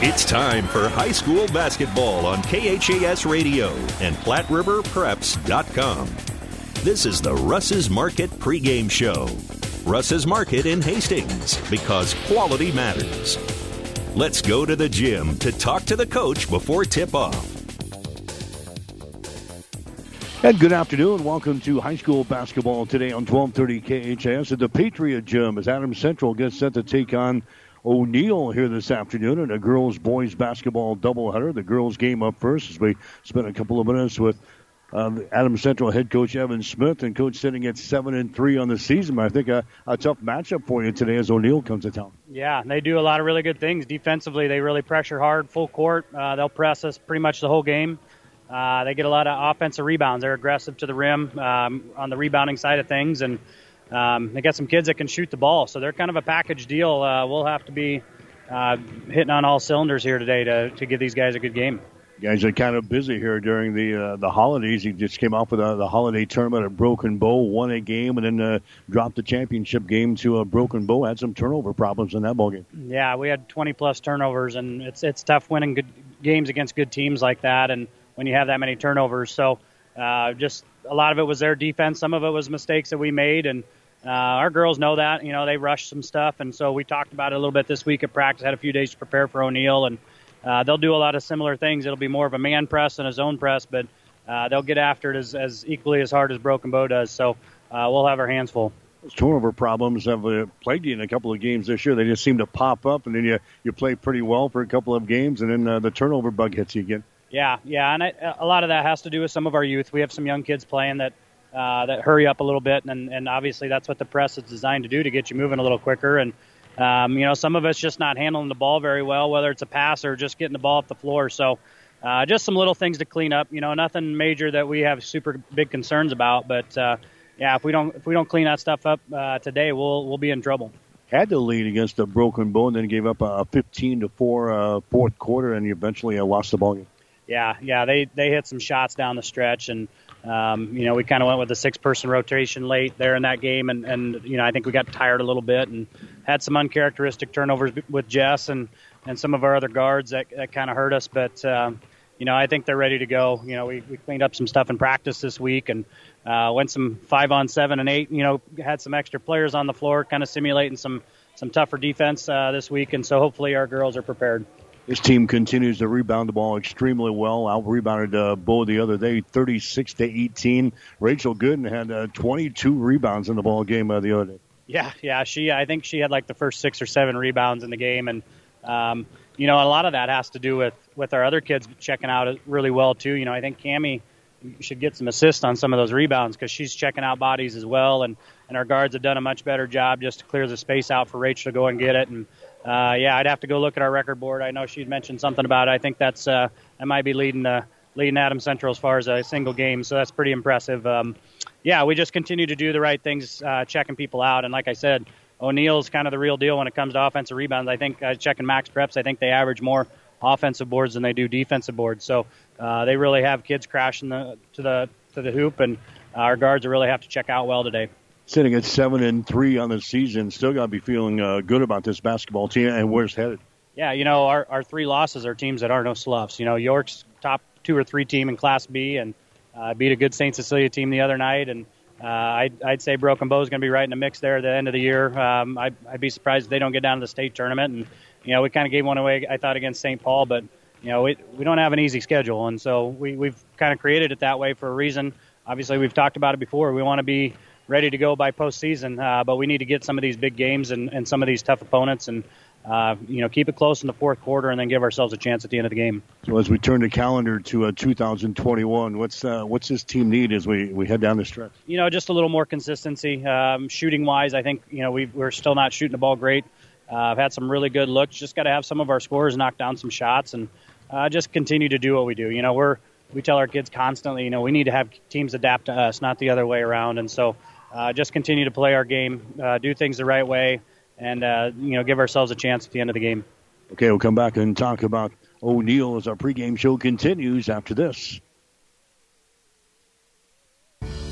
It's time for high school basketball on KHAS Radio and PlatteRiverPreps.com. This is the Russ's Market pregame show. Russ's Market in Hastings because quality matters. Let's go to the gym to talk to the coach before tip off. And good afternoon. Welcome to high school basketball today on 1230 KHAS at the Patriot Gym as Adams Central gets set to take on O'Neill here this afternoon in a girls boys basketball doubleheader. The girls game up first as we spent a couple of minutes with um, Adams Central head coach Evan Smith and coach sitting at seven and three on the season. I think a, a tough matchup for you today as O'Neill comes to town. Yeah, they do a lot of really good things defensively. They really pressure hard, full court. Uh, they'll press us pretty much the whole game. Uh, they get a lot of offensive rebounds. They're aggressive to the rim um, on the rebounding side of things, and um, they got some kids that can shoot the ball. So they're kind of a package deal. Uh, we'll have to be uh, hitting on all cylinders here today to, to give these guys a good game. You guys are kind of busy here during the uh, the holidays. You just came off with uh, the holiday tournament at Broken Bow, won a game, and then uh, dropped the championship game to a Broken Bow. Had some turnover problems in that ball game. Yeah, we had 20 plus turnovers, and it's it's tough winning good games against good teams like that. And when you have that many turnovers. So uh, just a lot of it was their defense. Some of it was mistakes that we made, and uh, our girls know that. You know, they rushed some stuff, and so we talked about it a little bit this week at practice. Had a few days to prepare for O'Neill, and uh, they'll do a lot of similar things. It'll be more of a man press than a zone press, but uh, they'll get after it as, as equally as hard as Broken Bow does. So uh, we'll have our hands full. Those turnover problems have uh, plagued you in a couple of games this year. They just seem to pop up, and then you you play pretty well for a couple of games, and then uh, the turnover bug hits you again. Yeah, yeah, and I, a lot of that has to do with some of our youth. We have some young kids playing that uh, that hurry up a little bit, and, and obviously that's what the press is designed to do to get you moving a little quicker. And um, you know, some of us just not handling the ball very well, whether it's a pass or just getting the ball off the floor. So uh, just some little things to clean up. You know, nothing major that we have super big concerns about, but uh, yeah, if we don't if we don't clean that stuff up uh, today, we'll we'll be in trouble had the lead against a Broken Bow, then gave up a 15 to 4 uh, fourth quarter and eventually uh, lost the ball game yeah, yeah, they they hit some shots down the stretch, and um, you know we kind of went with a six-person rotation late there in that game, and and you know I think we got tired a little bit and had some uncharacteristic turnovers with Jess and and some of our other guards that that kind of hurt us, but. Um, you know, I think they're ready to go. You know, we, we cleaned up some stuff in practice this week and uh, went some five on seven and eight. You know, had some extra players on the floor, kind of simulating some some tougher defense uh, this week, and so hopefully our girls are prepared. This team continues to rebound the ball extremely well. Out rebounded uh, Bow the other day, 36 to 18. Rachel Gooden had uh, 22 rebounds in the ball game uh, the other day. Yeah, yeah, she. I think she had like the first six or seven rebounds in the game, and um, you know, a lot of that has to do with with our other kids checking out really well too. You know, I think Cami should get some assists on some of those rebounds because she's checking out bodies as well, and and our guards have done a much better job just to clear the space out for Rachel to go and get it and uh, yeah, I'd have to go look at our record board. I know she'd mentioned something about it. I think that's uh, that might be leading uh, leading Adams Central as far as a single game, so that's pretty impressive. Um, yeah, we just continue to do the right things, uh, checking people out, and like I said, O'Neill's kind of the real deal when it comes to offensive rebounds. I think uh, checking MaxPreps, I think they average more offensive boards than they do defensive boards. So uh, they really have kids crashing the, to the to the hoop, and our guards really have to check out well today sitting at seven and three on the season, still got to be feeling uh, good about this basketball team and where it's headed. Yeah, you know, our, our three losses are teams that are no sloughs. You know, York's top two or three team in Class B and uh, beat a good St. Cecilia team the other night. And uh, I'd, I'd say Broken Bow is going to be right in the mix there at the end of the year. Um, I, I'd be surprised if they don't get down to the state tournament. And, you know, we kind of gave one away, I thought, against St. Paul, but, you know, we, we don't have an easy schedule. And so we, we've kind of created it that way for a reason. Obviously, we've talked about it before. We want to be ready to go by postseason. Uh, but we need to get some of these big games and, and some of these tough opponents and uh, you know keep it close in the fourth quarter and then give ourselves a chance at the end of the game. So as we turn the calendar to uh, 2021, what's uh, what's this team need as we, we head down the stretch? You know, just a little more consistency. Um, shooting wise, I think you know we we're still not shooting the ball great. Uh, I've had some really good looks. Just got to have some of our scorers knock down some shots and uh, just continue to do what we do. You know, we're we tell our kids constantly, you know, we need to have teams adapt to us, not the other way around. And so uh, just continue to play our game, uh, do things the right way, and uh, you know give ourselves a chance at the end of the game. Okay, we'll come back and talk about O'Neill as our pregame show continues after this.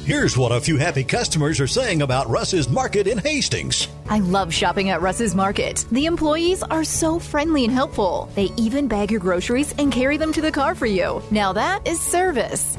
Here's what a few happy customers are saying about Russ's Market in Hastings. I love shopping at Russ's Market. The employees are so friendly and helpful. They even bag your groceries and carry them to the car for you. Now that is service.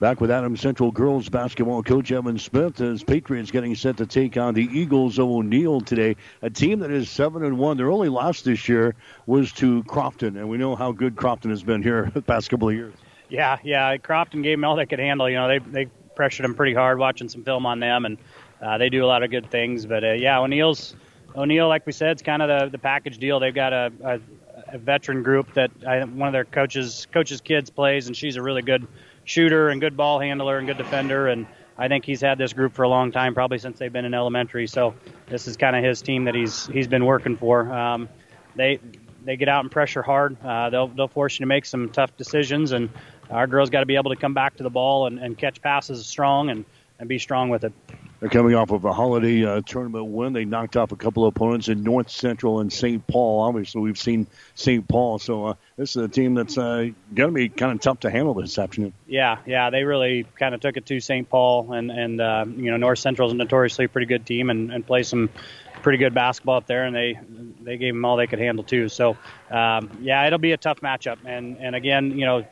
Back with Adams Central girls basketball coach Evan Smith as Patriots getting set to take on the Eagles of O'Neill today. A team that is seven and one. Their only loss this year was to Crofton, and we know how good Crofton has been here the past couple of years. Yeah, yeah. Crofton gave them all they could handle. You know, they they pressured them pretty hard. Watching some film on them, and uh, they do a lot of good things. But uh, yeah, O'Neill's O'Neill, like we said, it's kind of the the package deal. They've got a, a, a veteran group that I, one of their coaches coaches kids plays, and she's a really good shooter and good ball handler and good defender. And I think he's had this group for a long time, probably since they've been in elementary. So this is kind of his team that he's he's been working for. Um, they they get out and pressure hard. Uh, they'll they'll force you to make some tough decisions, and our girls got to be able to come back to the ball and, and catch passes strong and, and be strong with it. They're coming off of a holiday uh, tournament win. They knocked off a couple of opponents in North Central and St. Paul. Obviously, we've seen St. Paul, so uh, this is a team that's uh, going to be kind of tough to handle this afternoon. Yeah, yeah, they really kind of took it to St. Paul, and and uh, you know North Central is notoriously a pretty good team and, and play some pretty good basketball up there, and they they gave them all they could handle too. So um, yeah, it'll be a tough matchup, and and again, you know,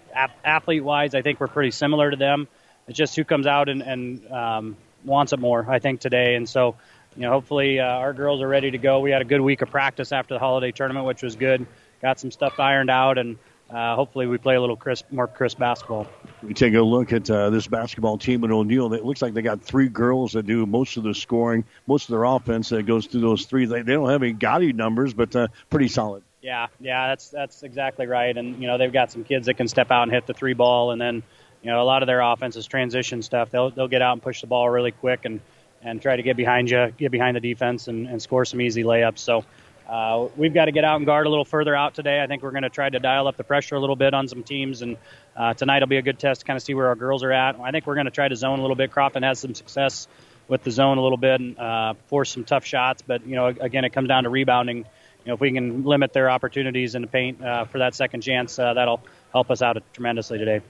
athlete wise, I think we're pretty similar to them. It's just who comes out and, and um, wants it more, I think, today. And so, you know, hopefully uh, our girls are ready to go. We had a good week of practice after the holiday tournament, which was good. Got some stuff ironed out, and uh, hopefully we play a little crisp, more crisp basketball. We take a look at uh, this basketball team at O'Neill. It looks like they got three girls that do most of the scoring, most of their offense that goes through those three. They, they don't have any gaudy numbers, but uh, pretty solid. Yeah, yeah, that's that's exactly right. And you know they've got some kids that can step out and hit the three ball, and then you know, a lot of their offense is transition stuff. They'll they'll get out and push the ball really quick and and try to get behind you, get behind the defense, and, and score some easy layups. So uh, we've got to get out and guard a little further out today. I think we're going to try to dial up the pressure a little bit on some teams, and uh, tonight will be a good test to kind of see where our girls are at. I think we're going to try to zone a little bit. Crofton has some success with the zone a little bit and uh, force some tough shots, but you know, again, it comes down to rebounding. You know, if we can limit their opportunities in the paint uh, for that second chance, uh, that'll help us out tremendously today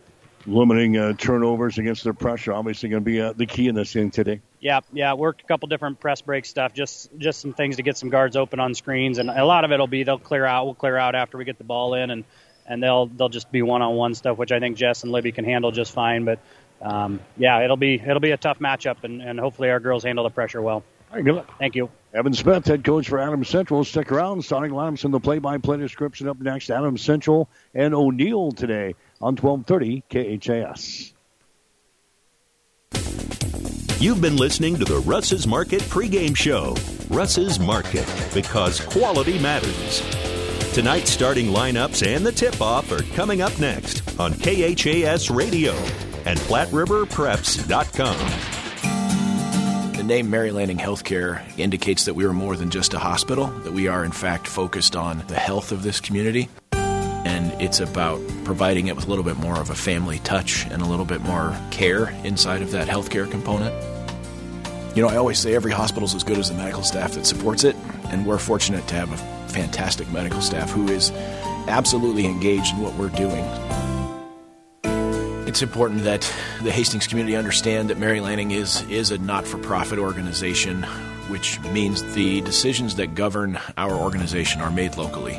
limiting uh, turnovers against their pressure. Obviously, going to be uh, the key in this game today. Yeah, yeah. Worked a couple different press break stuff, just just some things to get some guards open on screens, and a lot of it'll be they'll clear out. We'll clear out after we get the ball in, and and they'll they'll just be one on one stuff, which I think Jess and Libby can handle just fine. But um, yeah, it'll be it'll be a tough matchup, and, and hopefully our girls handle the pressure well. All right, good luck. Thank you. Evan Smith, head coach for Adams Central. Stick around. Starting lineups in the play-by-play description up next. Adams Central and O'Neill today on 1230 KHAS. You've been listening to the Russ's Market pregame show. Russ's Market, because quality matters. Tonight's starting lineups and the tip off are coming up next on KHAS Radio and PlatteRiverPreps.com. The name Mary Lanning Healthcare indicates that we are more than just a hospital, that we are, in fact, focused on the health of this community and it's about providing it with a little bit more of a family touch and a little bit more care inside of that healthcare component. You know, I always say every hospital is as good as the medical staff that supports it, and we're fortunate to have a fantastic medical staff who is absolutely engaged in what we're doing. It's important that the Hastings community understand that Mary Lanning is, is a not for profit organization, which means the decisions that govern our organization are made locally.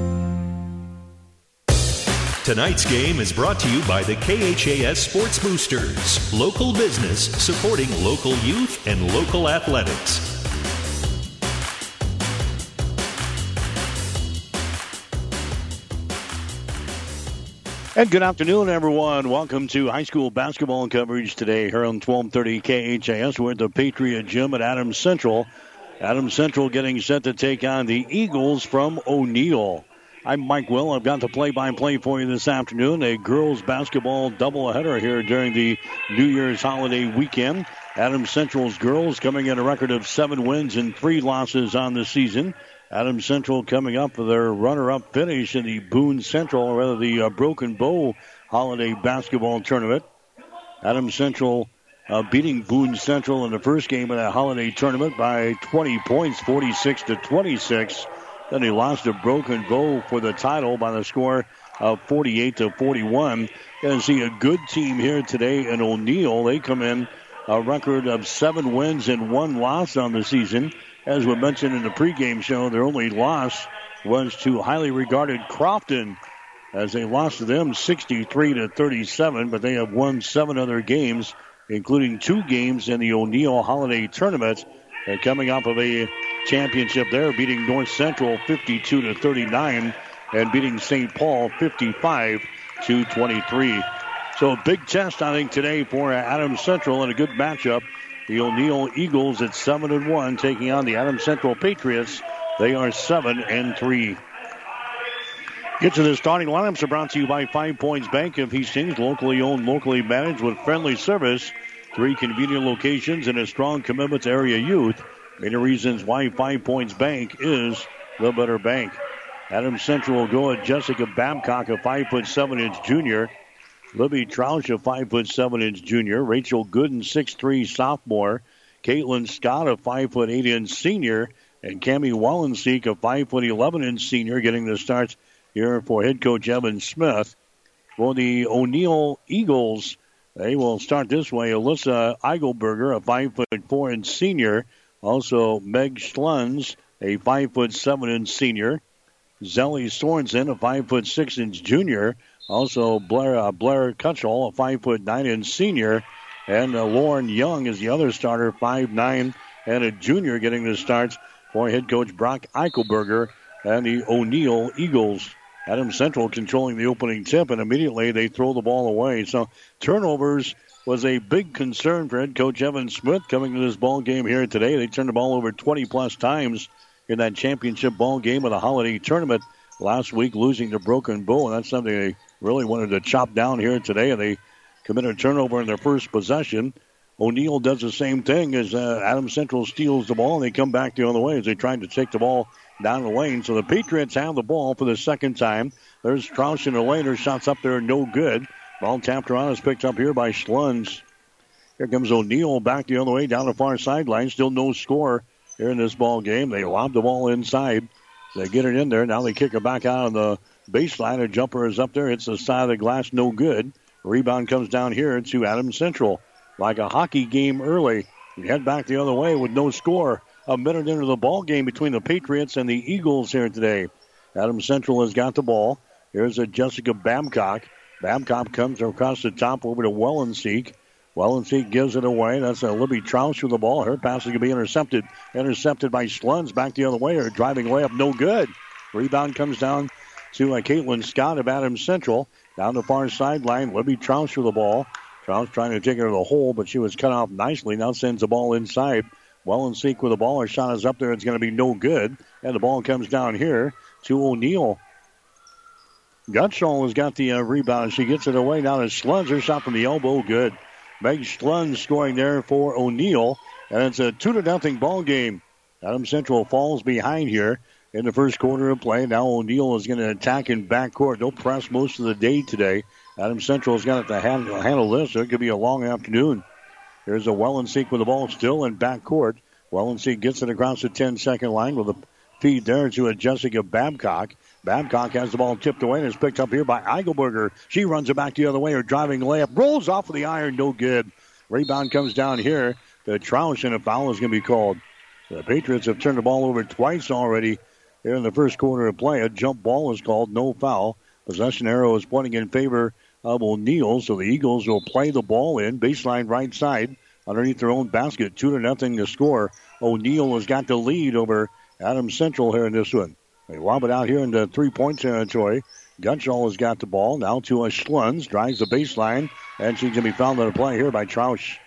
Tonight's game is brought to you by the KHAS Sports Boosters, local business supporting local youth and local athletics. And good afternoon, everyone. Welcome to high school basketball coverage today here on 1230 KHAS. We're at the Patriot Gym at Adams Central Adams Central getting set to take on the Eagles from O'Neill. I'm Mike Will. I've got the play-by-play for you this afternoon. A girls basketball doubleheader here during the New Year's holiday weekend. Adams Central's girls coming in a record of seven wins and three losses on the season. Adams Central coming up for their runner-up finish in the Boone Central, or rather the uh, Broken Bow Holiday Basketball Tournament. Adams Central uh, beating Boone Central in the first game of that holiday tournament by 20 points, 46 to 26. Then he lost to Broken Bow for the title by the score of 48 to 41. And see a good team here today in O'Neill. They come in a record of seven wins and one loss on the season. As we mentioned in the pregame show, their only loss was to highly regarded Crofton as they lost to them 63 to 37, but they have won seven other games, including two games in the O'Neill Holiday Tournament. And coming off of a championship there, beating North Central 52 to 39 and beating St. Paul 55 to 23. So a big test, I think, today for Adams Central and a good matchup the O'Neill Eagles at 7 and 1 taking on the Adams Central Patriots. They are 7 and 3. Get to the starting lineups are brought to you by Five Points Bank of Hastings, locally owned, locally managed with friendly service. Three convenient locations and a strong commitment to area youth. Many reasons why Five Points Bank is the better bank. Adams Central will go at Jessica Babcock, a five foot seven inch junior. Libby Troush, a five foot seven inch junior. Rachel Gooden, six three sophomore. Caitlin Scott, a five foot eight inch senior, and Cami Wallenseek, a five foot eleven inch senior, getting the starts here for head coach Evan Smith. For the O'Neill Eagles, they will start this way. Alyssa Eichelberger, a five foot four inch senior. Also Meg Schluns, a five foot seven inch senior. Zelly Sorensen, a five foot six inch junior. Also, Blair uh, Blair Cutchell, a five foot nine inch senior, and uh, Lauren Young is the other starter, five nine and a junior, getting the starts for head coach Brock Eichelberger and the O'Neill Eagles. Adams Central controlling the opening tip, and immediately they throw the ball away. So turnovers was a big concern for head coach Evan Smith coming to this ball game here today. They turned the ball over 20 plus times in that championship ball game of the holiday tournament last week, losing to Broken Bow, and that's something they really wanted to chop down here today, and they committed a turnover in their first possession. O'Neill does the same thing as uh, Adams Central steals the ball, and they come back the other way as they tried to take the ball down the lane. So the Patriots have the ball for the second time. There's Troush in the lane. Her shots up there, no good. Ball tapped around is picked up here by Schluns. Here comes O'Neill back the other way down the far sideline. Still no score here in this ball game. They lob the ball inside. They get it in there. Now they kick it back out on the baseline. A jumper is up there. It's the side of the glass. No good. Rebound comes down here to Adams Central. Like a hockey game early. Head back the other way with no score. A minute into the ball game between the Patriots and the Eagles here today. Adams Central has got the ball. Here's a Jessica Babcock. Babcock comes across the top over to Wellenseek. Wellenseek gives it away. That's a Libby Troush with the ball. Her pass is going to be intercepted. Intercepted by Schluns back the other way. Her driving layup, no good. Rebound comes down to uh, Caitlin Scott of Adams Central. Down the far sideline, Libby Troush with the ball. Troush trying to take her to the hole, but she was cut off nicely. Now sends the ball inside. Wellenseek with the ball. Her shot is up there. It's going to be no good. And the ball comes down here to O'Neill. Gutschall has got the uh, rebound. She gets it away. Now to Schluns. Her shot from the elbow. Good. Meg Schluns scoring there for O'Neill. And it's a 2 to nothing ball game. Adams Central falls behind here in the first quarter of play. Now O'Neill is going to attack in backcourt. They'll press most of the day today. Adams Central has got to handle, handle this. It could be a long afternoon. There's a Wellenseek with the ball still in back backcourt. Wellenseek gets it across the 10 second line with a feed there to a Jessica Babcock. Babcock has the ball tipped away and is picked up here by Eichelberger. She runs it back the other way. Her driving layup rolls off of the iron, no good. Rebound comes down here The Troush, and a foul is going to be called. The Patriots have turned the ball over twice already here in the first quarter of play. A jump ball is called, no foul. Possession arrow is pointing in favor Uh, of O'Neill, so the Eagles will play the ball in baseline right side underneath their own basket. Two to nothing to score. O'Neill has got the lead over Adams Central here in this one. They lob it out here into three-point territory. Gutschall has got the ball now to a Schluns, drives the baseline, and she's going to be fouled on a play here by Troush.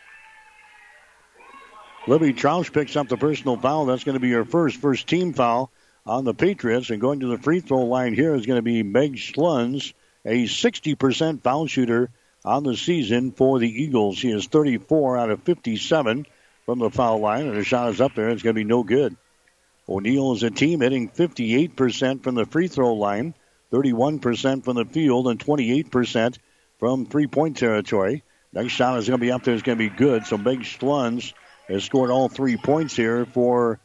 Libby Troush picks up the personal foul. That's going to be her first, first team foul on the Patriots. And going to the free throw line here is going to be Meg Schluns, a 60% foul shooter on the season for the Eagles. He is 34 out of 57 from the foul line, and her shot is up there. It's going to be no good. O'Neill is a team hitting 58% from the free throw line, 31% from the field, and 28% from three point territory. Next shot is going to be up there. It's going to be good. So Meg Schluns has scored all three points here for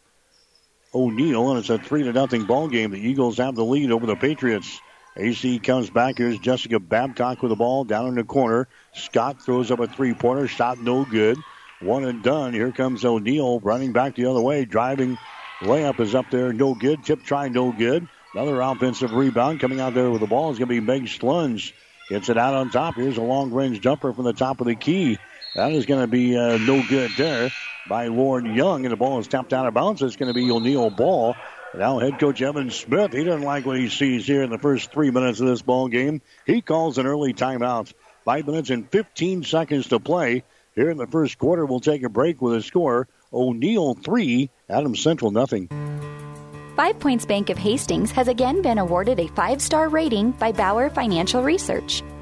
O'Neill, and it's a three to nothing ball game. The Eagles have the lead over the Patriots. AC comes back. Here's Jessica Babcock with the ball down in the corner. Scott throws up a three pointer. Shot no good. One and done. Here comes O'Neill running back the other way. Driving layup is up there. No good. Tip try no good. Another offensive rebound coming out there with the ball is going to be Meg Schluns. Gets it out on top. Here's a long range jumper from the top of the key. That is going to be uh, no good there by Lauren Young, and the ball is tapped out of bounds. It's going to be O'Neill ball. Now head coach Evan Smith, he doesn't like what he sees here in the first three minutes of this ball game. He calls an early timeout. Five minutes and 15 seconds to play here in the first quarter. We'll take a break with a score. O'Neill three, Adams Central nothing. Five Points Bank of Hastings has again been awarded a five star rating by Bauer Financial Research.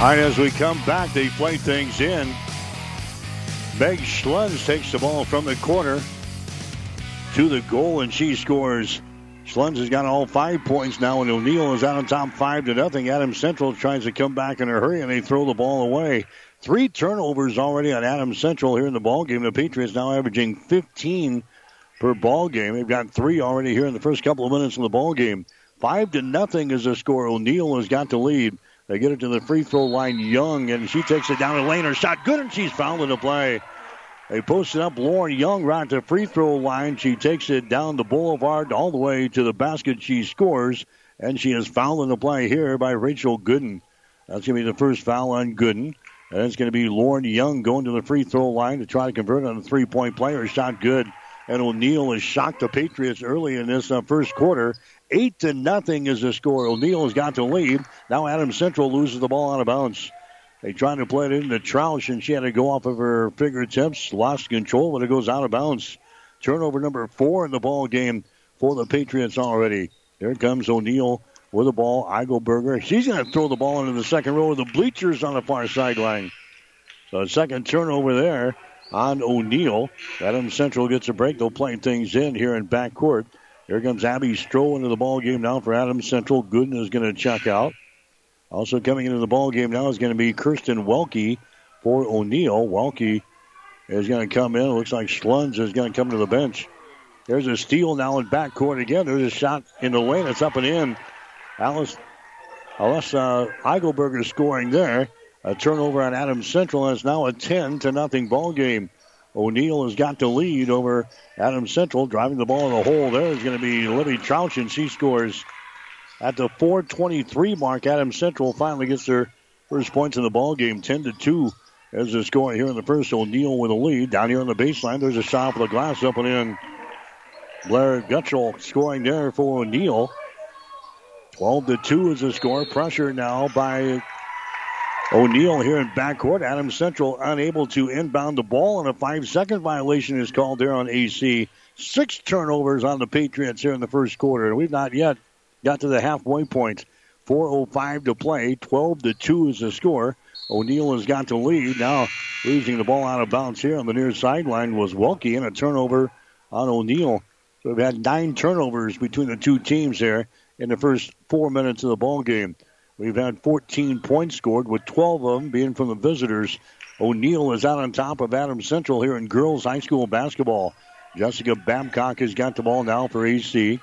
All right, as we come back, they play things in. Meg Schlunz takes the ball from the corner to the goal, and she scores. Schlunz has got all five points now, and O'Neill is out on top five to nothing. Adams Central tries to come back in a hurry, and they throw the ball away. Three turnovers already on Adams Central here in the ball game. The Patriots now averaging 15 per ball game. They've got three already here in the first couple of minutes of the ball game. Five to nothing is the score. O'Neill has got the lead. They get it to the free throw line, Young, and she takes it down the lane. Her shot good, and she's fouled in the play. They post it up Lauren Young right to the free throw line. She takes it down the boulevard all the way to the basket. She scores, and she is fouled in the play here by Rachel Gooden. That's going to be the first foul on Gooden. And it's going to be Lauren Young going to the free throw line to try to convert on a three point play. Her shot good. And O'Neill has shocked the Patriots early in this uh, first quarter Eight to nothing is the score. O'Neill has got to lead. Now Adams Central loses the ball out of bounds. They tried to play it into Troush, and she had to go off of her fingertips, lost control, but it goes out of bounds. Turnover number four in the ball game for the Patriots already. There comes O'Neill with the ball. Eichelberger. She's going to throw the ball into the second row of the bleachers on the far sideline. So a second turnover there on O'Neill. Adams Central gets a break. They'll play things in here in backcourt. Here comes Abby Stroh into the ball game now for Adams Central. Gooden is going to check out. Also coming into the ball game now is going to be Kirsten Welke for O'Neill. Welke is going to come in. It looks like Schlunz is going to come to the bench. There's a steal now in backcourt again. There's a shot in the lane. It's up and in. Alice, Alice Eichelberger scoring there. A turnover on Adams Central. And it's now a 10 to nothing ball game. O'Neill has got the lead over Adams Central. Driving the ball in the hole there is going to be Libby Troush, and she scores at the 4:23 mark. Adams Central finally gets their first points in the ball game, 10 to two. As the score here in the first, O'Neill with a lead. Down here on the baseline, there's a shot for the glass up and in. Blair Gutschel scoring there for O'Neill. 12 to 2 is the score. Pressure now by O'Neill here in backcourt. Adams Central unable to inbound the ball, and a five second violation is called there on AC. Six turnovers on the Patriots here in the first quarter. and We've not yet got to the halfway point. 4.05 to play. 12 to 2 is the score. O'Neill has got the lead. Now losing the ball out of bounds here on the near sideline was Welke, and a turnover on O'Neill. So we've had nine turnovers between the two teams there in the first four minutes of the ball game. We've had 14 points scored, with 12 of them being from the visitors. O'Neill is out on top of Adams Central here in girls high school basketball. Jessica Babcock has got the ball now for AC.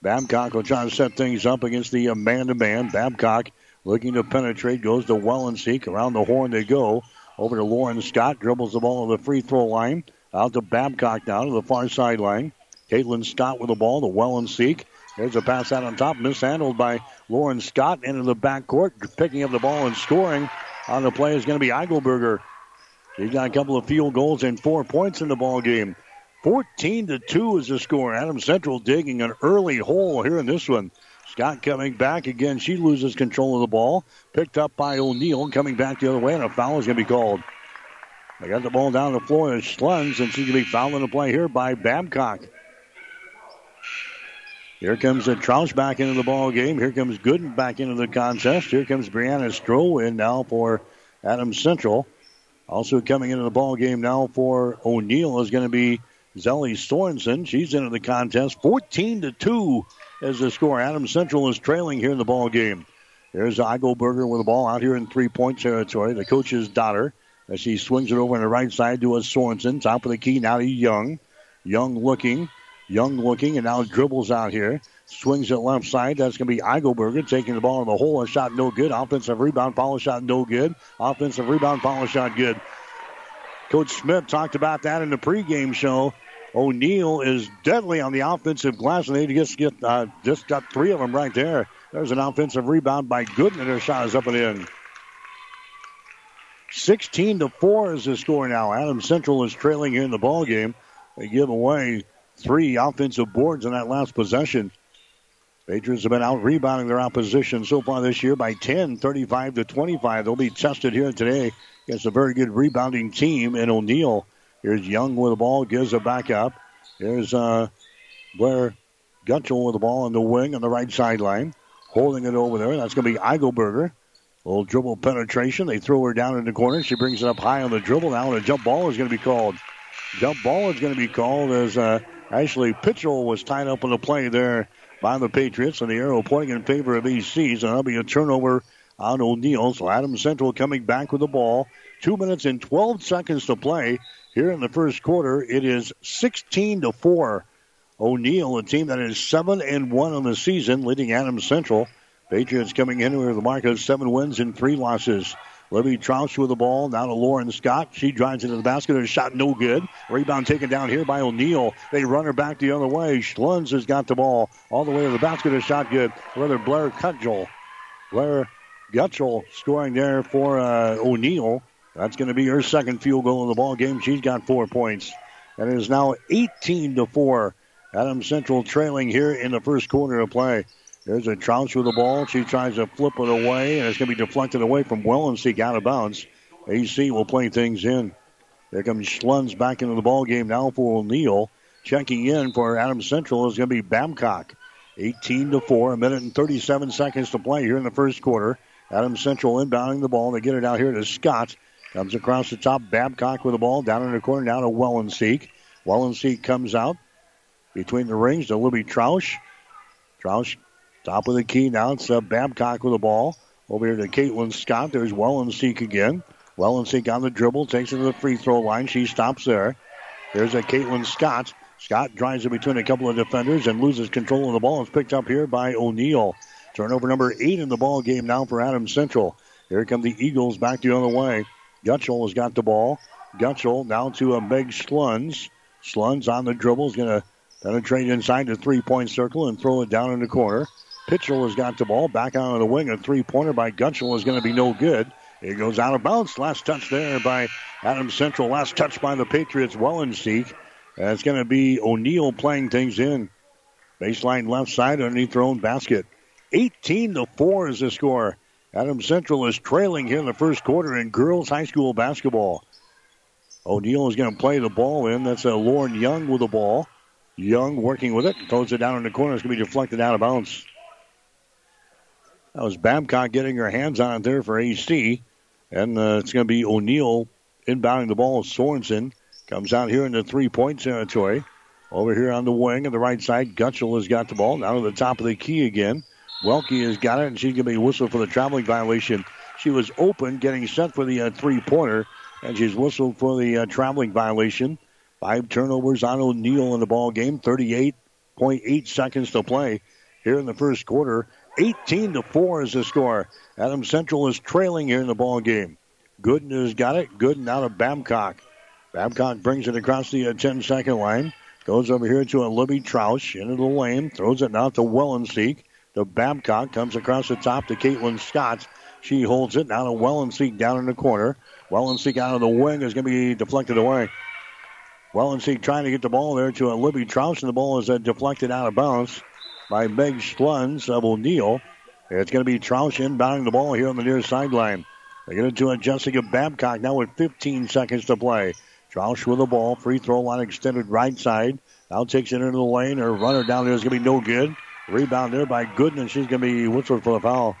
Babcock will try to set things up against the man to man. Babcock Looking to penetrate, goes to Wellenseek. Around the horn they go. Over to Lauren Scott, dribbles the ball to the free throw line. Out to Babcock now to the far sideline. Caitlin Scott with the ball to Wellenseek. There's a pass out on top, mishandled by Lauren Scott into the backcourt, picking up the ball and scoring on the play is going to be Eichelberger. He's got a couple of field goals and four points in the ball game. 14 to 2 is the score. Adams Central digging an early hole here in this one. Scott coming back again. She loses control of the ball. Picked up by O'Neill. Coming back the other way, and a foul is going to be called. They got the ball down the floor to Schluns, and she's going to be fouled in the play here by Babcock. Here comes the Troush back into the ball game. Here comes Gooden back into the contest. Here comes Brianna Stroh in now for Adams Central. Also coming into the ball game now for O'Neill is going to be Zelly Sorensen. She's into the contest. 14 to 2 is the score. Adams Central is trailing here in the ball game. There's Eichelberger with the ball out here in three point territory. The coach's daughter as she swings it over on the right side to a Sorensen. Top of the key now to Young. Young looking. Young looking and now dribbles out here. Swings it left side. That's going to be Eichelberger taking the ball in the hole. A shot no good. Offensive rebound. Follow shot no good. Offensive rebound. Follow shot good. Coach Smith talked about that in the pregame show. O'Neill is deadly on the offensive glass, and they just get uh, just got three of them right there. There's an offensive rebound by Gooden, their shot is up and in. 16 to 4 is the score now. Adams Central is trailing here in the ball game. They give away three offensive boards in that last possession. Patriots have been out rebounding their opposition so far this year by 10, 35 to 25. They'll be tested here today against a very good rebounding team in O'Neill. Here's Young with the ball, gives it back up. Here's uh, Blair Gutschel with the ball on the wing on the right sideline, holding it over there. That's going to be Eichelberger. Little dribble penetration. They throw her down in the corner. She brings it up high on the dribble. Now, and a jump ball is going to be called. Jump ball is going to be called as uh, Ashley Pitchell was tied up in the play there by the Patriots, and the arrow pointing in favor of AC. So that'll be a turnover on O'Neill. So Adams Central coming back with the ball. Two minutes and 12 seconds to play here in the first quarter. It is 16 to 4. O'Neill, a team that is 7 and 1 on the season, leading Adams Central. Patriots coming in with the mark of seven wins and three losses. Libby Troush with the ball. Now to Lauren Scott. She drives into the basket. And a shot no good. Rebound taken down here by O'Neill. They run her back the other way. Schlunz has got the ball all the way to the basket. A shot good. Rather Blair Gutschel. Blair Gutschel scoring there for uh, O'Neill. That's going to be her second field goal in the ball game. She's got four points. And it is now 18 to 4. Adams Central trailing here in the first quarter of play. There's a Troush with the ball. She tries to flip it away, and it's going to be deflected away from Wellenseek out of bounds. AC will play things in. There comes Schlunz back into the ball game now for O'Neill. Checking in for Adams Central is going to be Babcock. 18 to 4, a minute and 37 seconds to play here in the first quarter. Adams Central inbounding the ball. They get it out here to Scott. Comes across the top. Babcock with the ball down in the corner now to Wellenseek. Wellenseek comes out between the rings to Libby Troush. Troush Top of the key now. It's uh, Babcock with the ball. Over here to Caitlin Scott. There's Wellenseek again. Wellenseek on the dribble. Takes it to the free throw line. She stops there. There's a Caitlin Scott. Scott drives it between a couple of defenders and loses control of the ball. It's picked up here by O'Neill. Turnover number eight in the ball game now for Adams Central. Here come the Eagles back the other way. Gutschel has got the ball. Gutschel now to a Meg Schlunz. Schlunz on the dribble is going to penetrate inside the three-point circle and throw it down in the corner. Pitchell has got the ball back out of the wing. A three pointer by Gutschel is going to be no good. It goes out of bounds. Last touch there by Adams Central. Last touch by the Patriots. Wellenseek. It's going to be O'Neill playing things in. Baseline left side underneath their own basket. 18 to 4 is the score. Adams Central is trailing here in the first quarter in girls high school basketball. O'Neill is going to play the ball in. That's a Lauren Young with the ball. Young working with it. Throws it down in the corner. It's going to be deflected out of bounds. That was Babcock getting her hands on it there for AC. And uh, it's going to be O'Neill inbounding the ball. Sorensen comes out here in the three point territory. Over here on the wing on the right side, Gutschel has got the ball. Now to the top of the key again. Welke has got it, and she's going to be whistled for the traveling violation. She was open, getting set for the uh, three pointer, and she's whistled for the uh, traveling violation. Five turnovers on O'Neill in the ball game. 38.8 seconds to play here in the first quarter. 18 to 4 is the score. Adams Central is trailing here in the ball game. Gooden has got it. Gooden out of Babcock. Babcock brings it across the uh, 10 second line. Goes over here to a Libby Troush into the lane. Throws it now to Wellenseek. To Babcock. Comes across the top to Caitlin Scott. She holds it now to Wellenseek down in the corner. Wellenseek out of the wing is going to be deflected away. Wellenseek trying to get the ball there to a Libby Troush, and the ball is uh, deflected out of bounds by Meg Schluns of O'Neill. It's going to be Troush inbounding the ball here on the near sideline. They get it to a Jessica Babcock now with 15 seconds to play. Troush with the ball. Free throw line extended right side. Now takes it into the lane. Her runner down there is going to be no good. Rebound there by Gooden, and she's going to be whistled for the foul.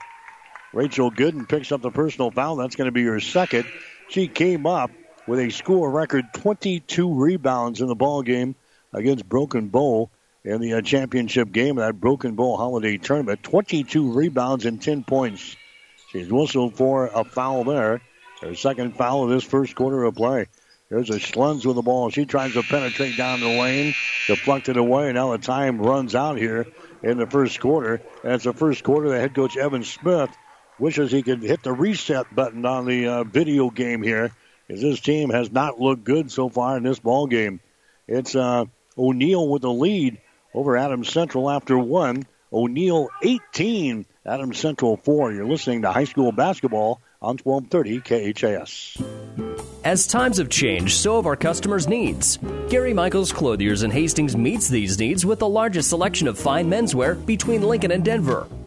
Rachel Gooden picks up the personal foul. That's going to be her second. She came up with a school record 22 rebounds in the ball game against Broken Bow in the uh, championship game of that Broken Bow holiday tournament. 22 rebounds and 10 points. She's whistled for a foul there. Her second foul of this first quarter of play. There's a Schluns with the ball. She tries to penetrate down the lane, deflected away. Now the time runs out here in the first quarter. And it's the first quarter. The head coach Evan Smith wishes he could hit the reset button on the uh, video game here, as this team has not looked good so far in this ball game. It's uh, O'Neill with the lead over Adams Central after one. O'Neill 18, Adams Central 4. You're listening to high school basketball on 1230 KHAS. As times have changed, so have our customers' needs. Gary Michaels Clothiers in Hastings meets these needs with the largest selection of fine menswear between Lincoln and Denver.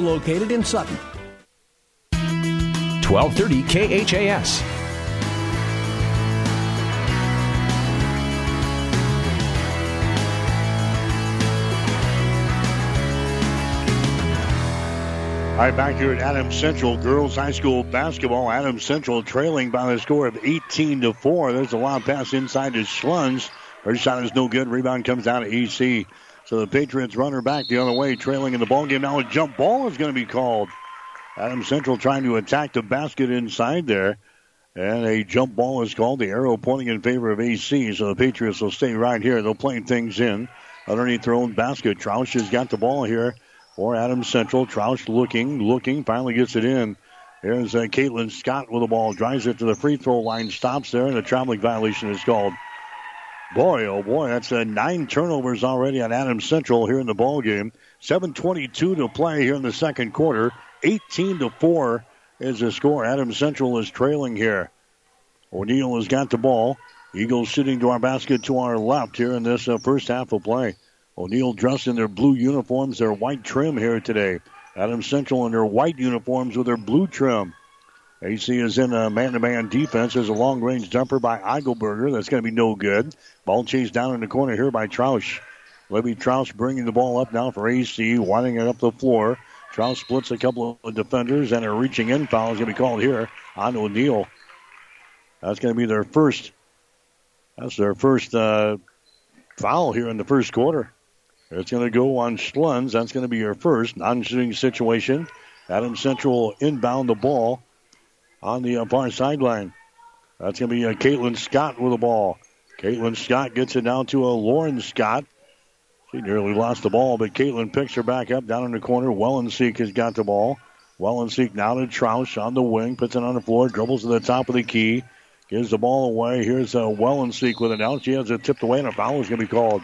located in Sutton. 1230 KHAS. All right, back here at Adams Central Girls High School basketball. Adams Central trailing by the score of 18 to 4. There's a long pass inside to Schluns. Her shot is no good. Rebound comes down to AC. So the Patriots run her back the other way, trailing in the ball game. Now a jump ball is going to be called. Adams Central trying to attack the basket inside there. And a jump ball is called. The arrow pointing in favor of AC. So the Patriots will stay right here. They'll play things in underneath their own basket. Troush has got the ball here for Adams Central. Troush looking, looking, finally gets it in. There's uh, Caitlin Scott with the ball, drives it to the free throw line, stops there, and a traveling violation is called. Boy, oh boy, that's uh, nine turnovers already on Adams Central here in the ball game. 7:22 to play here in the second quarter. 18 to four is the score. Adams Central is trailing here. O'Neill has got the ball. Eagles sitting to our basket to our left here in this uh, first half of play. O'Neill dressed in their blue uniforms, their white trim here today. Adams Central in their white uniforms with their blue trim. AC is in a man-to-man defense. There's a long-range jumper by Eichelberger. That's going to be no good. Ball chased down in the corner here by Troush. Libby Troush bringing the ball up now for AC, winding it up the floor. Troush splits a couple of defenders, and a reaching in foul is going to be called here on O'Neill. That's going to be their first. That's their first uh, foul here in the first quarter. It's going to go on Schluns. That's going to be your first non-shooting situation. Adams Central inbound the ball on the far sideline. That's going to be uh, Caitlin Scott with the ball. Caitlin Scott gets it down to a Lauren Scott. She nearly lost the ball, but Caitlin picks her back up down in the corner. Wellenseek has got the ball. Wellenseek now to Troush on the wing, puts it on the floor, dribbles to the top of the key, gives the ball away. Here's uh, Wellenseek with it now. She has it tipped away, and a foul is going to be called.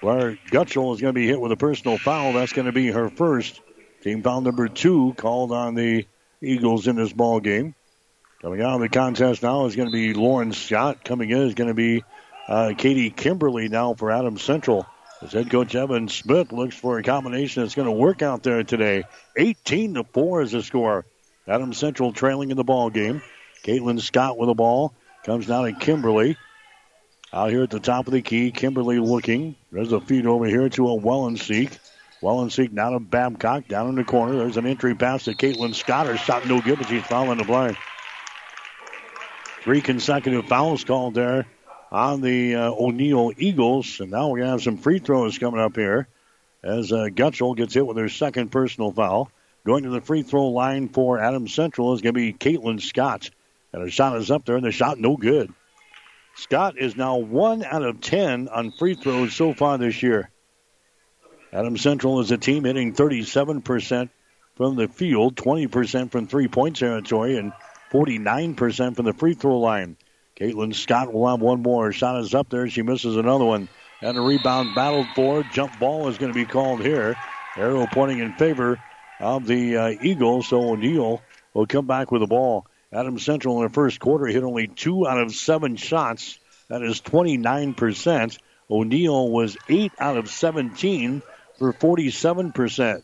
Where Gutschel is going to be hit with a personal foul. That's going to be her first. Team foul number two called on the Eagles in this ball game. Coming out of the contest now is going to be Lauren Scott. Coming in is going to be uh, Katie Kimberly now for Adams Central. As head coach Evan Smith looks for a combination that's going to work out there today. 18 to 4 is the score. Adams Central trailing in the ball game. Caitlin Scott with the ball. Comes down to Kimberly. Out here at the top of the key, Kimberly looking. There's a feed over here to a Wellenseek. Wellenseek down to Babcock down in the corner. There's an entry pass to Caitlin Scott. Her shot no good, but she's fouling the play. Three consecutive fouls called there on the uh, O'Neill Eagles. And now we're going to have some free throws coming up here as uh, gets hit with her second personal foul. Going to the free throw line for Adams Central is going to be Caitlin Scott. And her shot is up there, and the shot no good. Scott is now 1 out of 10 on free throws so far this year. Adams Central is a team hitting 37% from the field, 20% from three point territory, and 49% from the free throw line. Caitlin Scott will have one more. Shot is up there. She misses another one. And a rebound battled for. Jump ball is going to be called here. Arrow pointing in favor of the uh, Eagles. So O'Neill will come back with the ball. Adams Central in the first quarter hit only two out of seven shots. That is 29%. O'Neill was 8 out of 17 for 47%.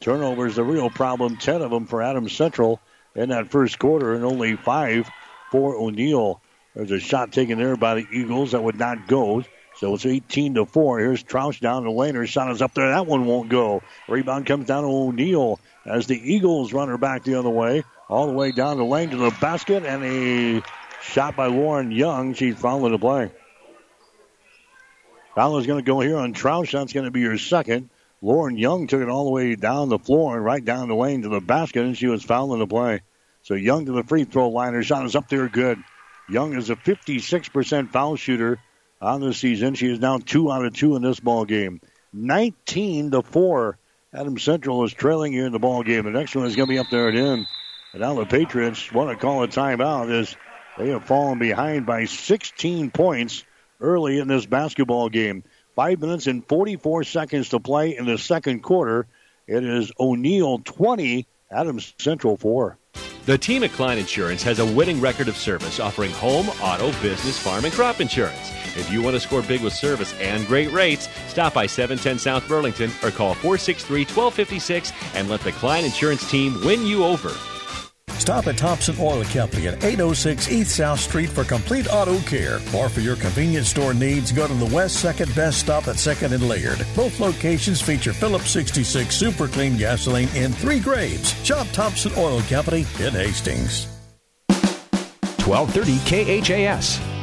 Turnovers a real problem, 10 of them for Adams Central in that first quarter, and only 5 for O'Neill. There's a shot taken there by the Eagles that would not go. So it's 18 to 4. Here's Troush down the lane. Her shot is up there. That one won't go. Rebound comes down to O'Neill as the Eagles run her back the other way. All the way down the lane to the basket. And a shot by Lauren Young. She's fouling the play. Foul is going to go here on Troush. That's going to be her second. Lauren Young took it all the way down the floor and right down the lane to the basket, and she was fouling the play. So Young to the free throw line. Her shot is up there good. Young is a 56% foul shooter on the season. She is now two out of two in this ball game. 19 to four. Adams Central is trailing here in the ball game. The next one is going to be up there at end. And now the Patriots want to call a timeout as they have fallen behind by 16 points early in this basketball game. Five minutes and 44 seconds to play in the second quarter. It is O'Neill 20, Adams Central 4. The team at Klein Insurance has a winning record of service offering home, auto, business, farm, and crop insurance. If you want to score big with service and great rates, stop by 710 South Burlington or call 463 1256 and let the Klein Insurance team win you over. Stop at Thompson Oil Company at 806 East South Street for complete auto care. Or for your convenience store needs, go to the West Second Best Stop at 2nd and Laird. Both locations feature Phillips 66 Super Clean gasoline in three grades. Shop Thompson Oil Company in Hastings. 1230 KHAS.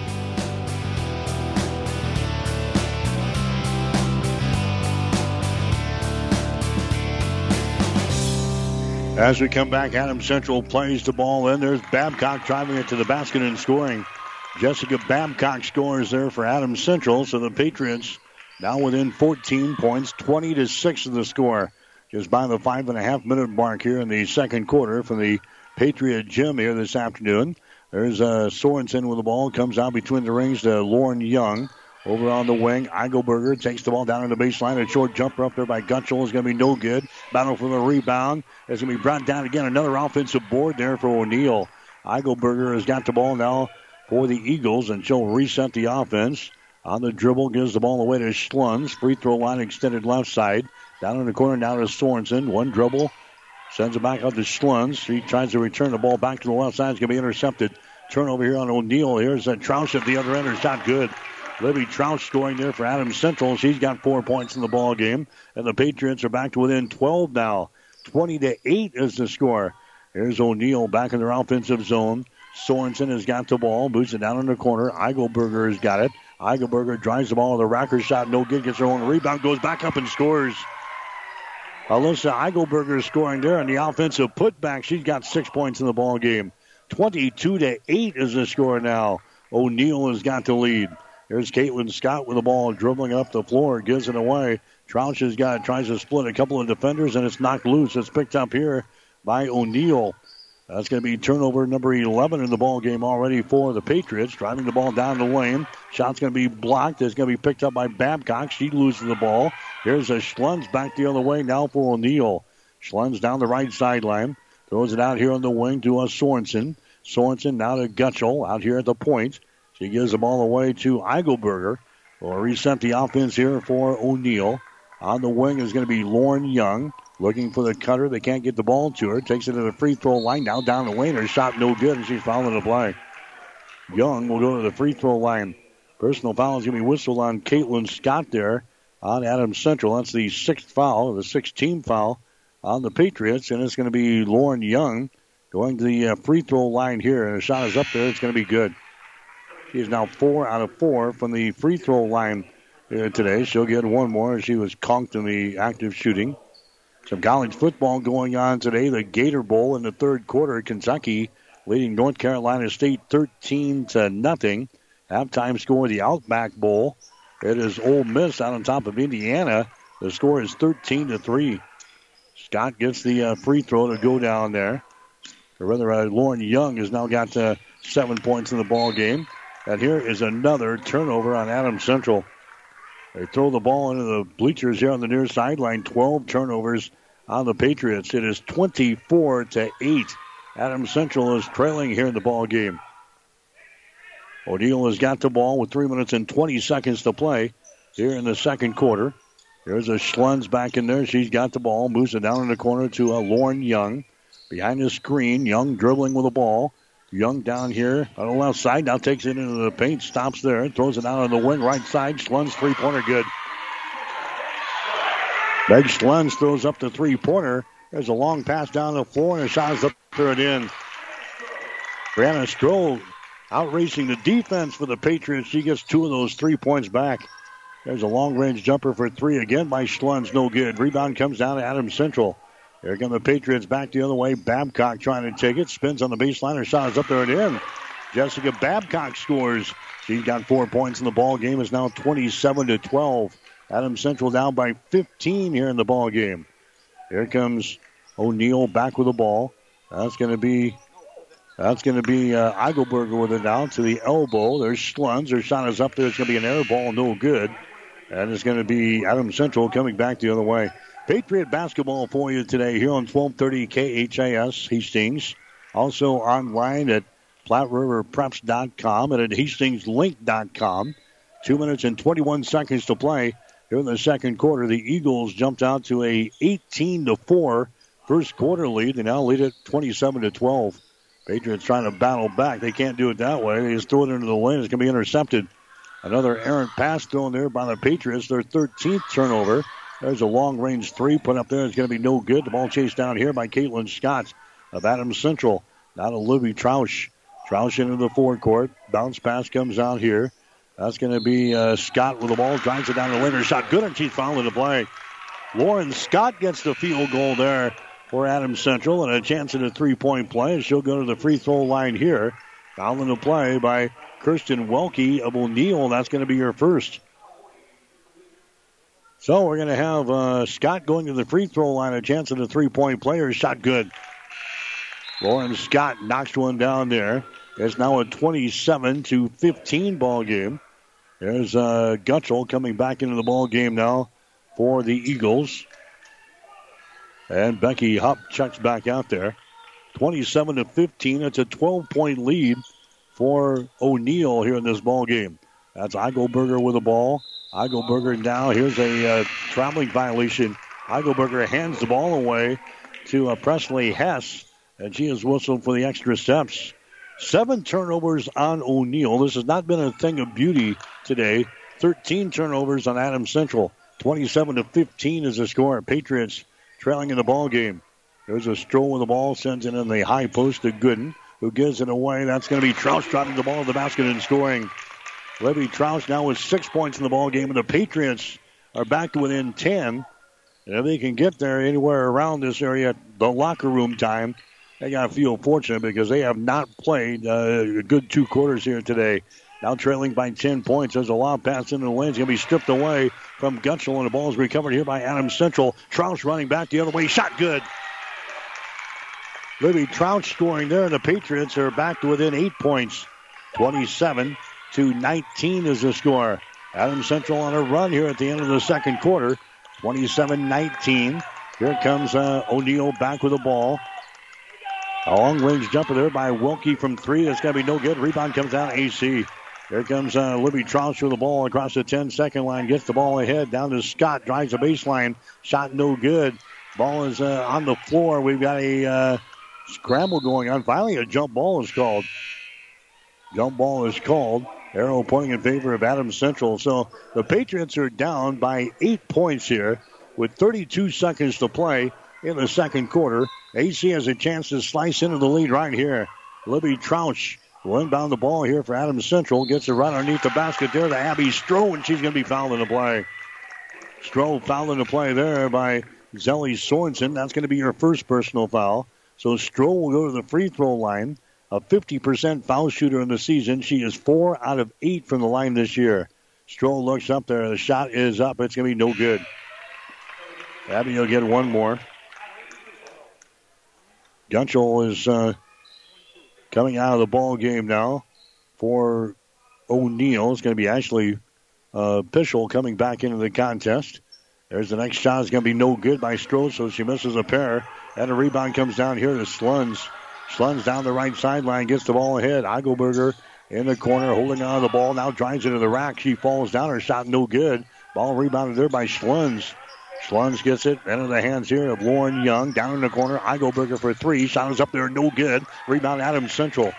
As we come back, Adam Central plays the ball in. There's Babcock driving it to the basket and scoring. Jessica Babcock scores there for Adam Central. So the Patriots now within 14 points, 20 to 6 in the score. Just by the five and a half minute mark here in the second quarter from the Patriot Gym here this afternoon. There's uh, Sorensen with the ball, comes out between the rings to Lauren Young. Over on the wing, Eichelberger takes the ball down in the baseline. A short jumper up there by Gutschel is going to be no good. Battle for the rebound. It's going to be brought down again. Another offensive board there for O'Neill. Eichelberger has got the ball now for the Eagles, and she'll reset the offense. On the dribble, gives the ball away to Schluns. Free throw line extended left side. Down in the corner, now to Sorensen. One dribble. Sends it back out to Schluns. He tries to return the ball back to the left side. It's going to be intercepted. Turnover here on O'Neill. Here's a Troush at the other end. It's not good. Libby Troush scoring there for Adams Central. She's got four points in the ball game, and the Patriots are back to within 12 now. 20 to 8 is the score. Here's O'Neill back in their offensive zone. Sorensen has got the ball, boots it down in the corner. Eichelberger has got it. Eichelberger drives the ball with a racker shot, no good, gets her own rebound, goes back up and scores. Alyssa Eichelberger scoring there, and the offensive putback, she's got six points in the ball game. 22 to 8 is the score now. O'Neill has got the lead. Here's Caitlin Scott with the ball dribbling up the floor, gives it away. Troush has got tries to split a couple of defenders, and it's knocked loose. It's picked up here by O'Neill. That's going to be turnover number 11 in the ball game already for the Patriots. Driving the ball down the lane. Shot's going to be blocked. It's going to be picked up by Babcock. She loses the ball. Here's a Schluns back the other way now for O'Neill. Schluns down the right sideline. Throws it out here on the wing to a Sorensen. Sorensen now to Gutschel out here at the point. She gives the ball away to Eichelberger. We'll reset the offense here for O'Neill. On the wing is going to be Lauren Young. Looking for the cutter. They can't get the ball to her. Takes it to the free throw line. Now down the lane. Her shot no good, and she's fouling the play. Young will go to the free throw line. Personal foul is going to be whistled on Caitlin Scott there on Adams Central. That's the sixth foul, the sixth team foul on the Patriots, and it's going to be Lauren Young going to the uh, free throw line here. And the shot is up there. It's going to be good. She is now four out of four from the free throw line uh, today. She'll get one more. She was conked in the active shooting. Some college football going on today. The Gator Bowl in the third quarter. Kentucky leading North Carolina State 13 to nothing. Halftime score the Outback Bowl. It is Ole Miss out on top of Indiana. The score is 13 to three. Scott gets the uh, free throw to go down there. Or rather, uh, Lauren Young has now got uh, seven points in the ball game. And here is another turnover on Adams Central. They throw the ball into the bleachers here on the near sideline. 12 turnovers on the Patriots. It is 24 to 8. Adams Central is trailing here in the ball game. O'Neill has got the ball with 3 minutes and 20 seconds to play here in the second quarter. There's a Schluns back in there. She's got the ball, moves it down in the corner to uh, Lauren Young. Behind the screen, Young dribbling with the ball. Young down here on the left side now takes it into the paint, stops there, throws it out on the wing right side. Schluns three pointer good. Meg Schluns throws up the three pointer. There's a long pass down the floor and a shot is up there and in. Brianna Stroh out racing the defense for the Patriots. She gets two of those three points back. There's a long range jumper for three again by Schluns. No good. Rebound comes down to Adams Central. Here come the Patriots back the other way. Babcock trying to take it. Spins on the baseline. Her shot is up there and in. Jessica Babcock scores. She's got four points in the ball game. Is now 27 to 12. Adam Central down by 15 here in the ball game. Here comes O'Neill back with the ball. That's going to be that's going to be uh, Eichelberger with it down to the elbow. There's Schluns. Her shot is up there. It's going to be an air ball, no good. And it's going to be Adam Central coming back the other way. Patriot basketball for you today here on 1230 KHAS Hastings. Also online at PlatteRiverPreps.com and at HastingsLink.com. Two minutes and 21 seconds to play here in the second quarter. The Eagles jumped out to a 18 to 4 first quarter lead. They now lead at 27 to 12. Patriots trying to battle back. They can't do it that way. They just throw it into the lane. It's going to be intercepted. Another errant pass thrown there by the Patriots. Their 13th turnover. There's a long range three put up there. It's going to be no good. The ball chased down here by Caitlin Scott of Adams Central. Now to Libby Troush. Troush into the forecourt. Bounce pass comes out here. That's going to be uh, Scott with the ball. Drives it down the. Her shot good, and she's fouling the play. Lauren Scott gets the field goal there for Adams Central and a chance at a three point play. She'll go to the free throw line here. Fouling the play by Kirsten Welke of O'Neill. That's going to be her first. So we're going to have uh, Scott going to the free throw line, a chance at a three point play. Her shot good. Lauren Scott knocks one down there. It's now a 27 to 15 ball game. There's uh, Gutschel coming back into the ball game now for the Eagles. And Becky Hupp checks back out there. 27 to 15. It's a 12 point lead for O'Neill here in this ball game. That's Eichelberger with the ball. Eichelberger now. Here's a uh, traveling violation. Eichelberger hands the ball away to uh, Presley Hess, and she is whistled for the extra steps. Seven turnovers on O'Neill. This has not been a thing of beauty today. 13 turnovers on Adams Central. 27 to 15 is the score. Patriots trailing in the ball game. There's a Stroh with the ball, sends it in the high post to Gooden, who gives it away. That's going to be Troush dropping the ball in the basket and scoring. Libby Troush now with six points in the ball game, and the Patriots are back to within 10. And if they can get there anywhere around this area, the locker room time, they got to feel fortunate because they have not played uh, a good two quarters here today. Now trailing by 10 points. There's a lob pass into the lane. It's going to be stripped away from Gutschel, and the ball is recovered here by Adams Central. Troush running back the other way. Shot good. Libby Troush scoring there, and the Patriots are back to within eight points. 27 to 19 is the score. Adam Central on a run here at the end of the second quarter. 27 19. Here comes uh, O'Neill back with the ball. A long range jumper there by Welke from three. That's going to be no good. Rebound comes out AC. Here comes uh, Libby Troush with the ball across the 10 second line. Gets the ball ahead. Down to Scott. Drives the baseline. Shot no good. Ball is uh, on the floor. We've got a uh, scramble going on. Finally, a jump ball is called. Jump ball is called. Arrow pointing in favor of Adams Central. So the Patriots are down by eight points here with 32 seconds to play in the second quarter. AC has a chance to slice into the lead right here. Libby Troush will inbound the ball here for Adams Central. Gets it right underneath the basket there to Abby Stroh, and she's going to be fouled in the play. Stroh fouled in the play there by Zelly Sorensen. That's going to be her first personal foul. So Stroh will go to the free throw line. A 50% foul shooter in the season. She is four out of eight from the line this year. Stroh looks up there. The shot is up. It's going to be no good. Abby will get one more. Gunchel is uh, coming out of the ball game now for O'Neill. It's going to be Ashley uh, Pischel coming back into the contest. There's the next shot. It's going to be no good by Stroh, so she misses a pair. And a rebound comes down here to Schluns. Schluns down the right sideline, gets the ball ahead. Eichelberger in the corner, holding on to the ball. Now drives into the rack. She falls down. Her shot no good. Ball rebounded there by Schluns. Schluns gets it into the hands here of Lauren Young. Down in the corner. Eichelberger for three. Shot is up there, no good. Rebound Adams Central.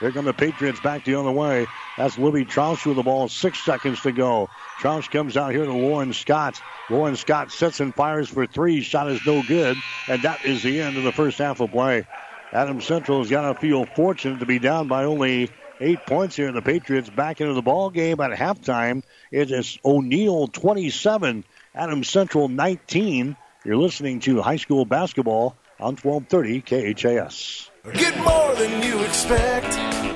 Here come the Patriots back the other way. That's Libby Troush with the ball. Six seconds to go. Troush comes out here to Lauren Scott. Lauren Scott sets and fires for three. Shot is no good. And that is the end of the first half of play. Adams Central has got to feel fortunate to be down by only eight points here. The Patriots back into the ball game at halftime. It is O'Neill 27, Adam Central 19. You're listening to high school basketball on 1230 KHAS. Get more than you expect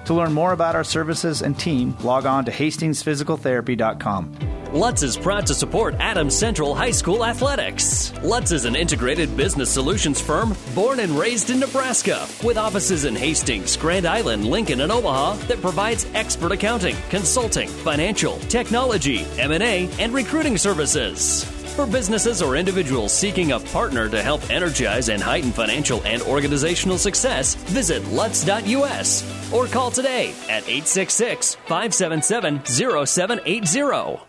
To learn more about our services and team, log on to hastingsphysicaltherapy.com. Lutz is proud to support Adams Central High School athletics. Lutz is an integrated business solutions firm born and raised in Nebraska with offices in Hastings, Grand Island, Lincoln, and Omaha that provides expert accounting, consulting, financial, technology, M&A, and recruiting services. For businesses or individuals seeking a partner to help energize and heighten financial and organizational success, visit Lutz.us or call today at 866 577 0780.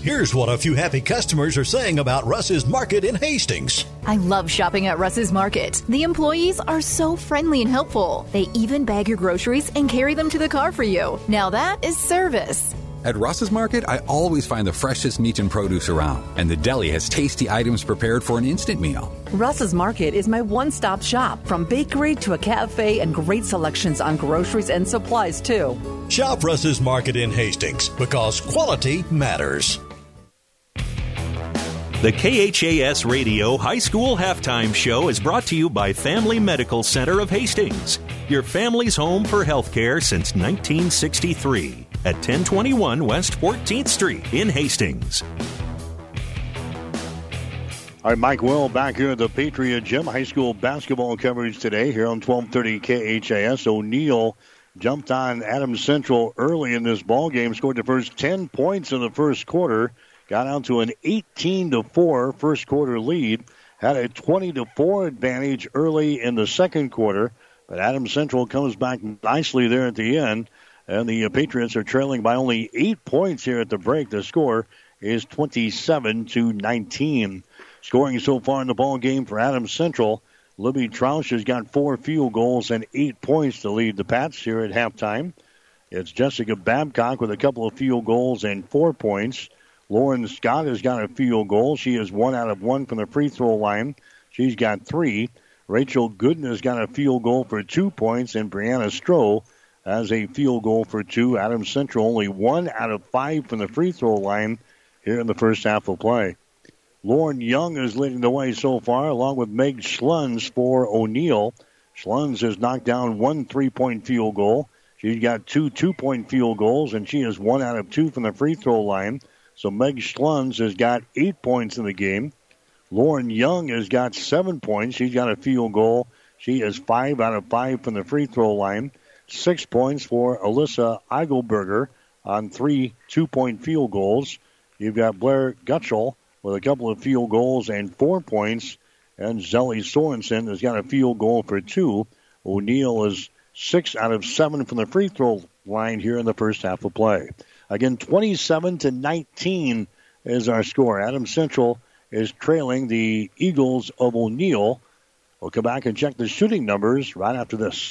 Here's what a few happy customers are saying about Russ's Market in Hastings. I love shopping at Russ's Market. The employees are so friendly and helpful. They even bag your groceries and carry them to the car for you. Now that is service. At Russ's Market, I always find the freshest meat and produce around, and the deli has tasty items prepared for an instant meal. Russ's Market is my one stop shop from bakery to a cafe and great selections on groceries and supplies, too. Shop Russ's Market in Hastings because quality matters. The KHAS Radio High School Halftime Show is brought to you by Family Medical Center of Hastings, your family's home for healthcare since 1963 at 1021 West 14th Street in Hastings. All right, Mike Will back here at the Patriot Gym. High school basketball coverage today here on 1230 KHAS. O'Neill jumped on Adams Central early in this ball game, scored the first 10 points in the first quarter, got out to an 18 to 4 first quarter lead, had a 20 to 4 advantage early in the second quarter, but Adams Central comes back nicely there at the end, and the uh, Patriots are trailing by only 8 points here at the break. The score is 27 to 19. Scoring so far in the ball game for Adams Central, Libby Troush has got four field goals and eight points to lead the Pats here at halftime. It's Jessica Babcock with a couple of field goals and four points. Lauren Scott has got a field goal. She is one out of one from the free throw line. She's got three. Rachel Gooden has got a field goal for two points, and Brianna Stroh has a field goal for two. Adams Central only one out of five from the free throw line here in the first half of play. Lauren Young is leading the way so far, along with Meg Schluns for O'Neill. Schluns has knocked down one three point field goal. She's got two two point field goals, and she is one out of two from the free throw line. So Meg Schluns has got eight points in the game. Lauren Young has got seven points. She's got a field goal. She is five out of five from the free throw line. Six points for Alyssa Eichelberger on three two point field goals. You've got Blair Gutschel with a couple of field goals and four points. And Zelly Sorensen has got a field goal for two. O'Neill is six out of seven from the free throw line here in the first half of play. Again, 27 to 19 is our score. Adam Central is trailing the Eagles of O'Neill. We'll come back and check the shooting numbers right after this.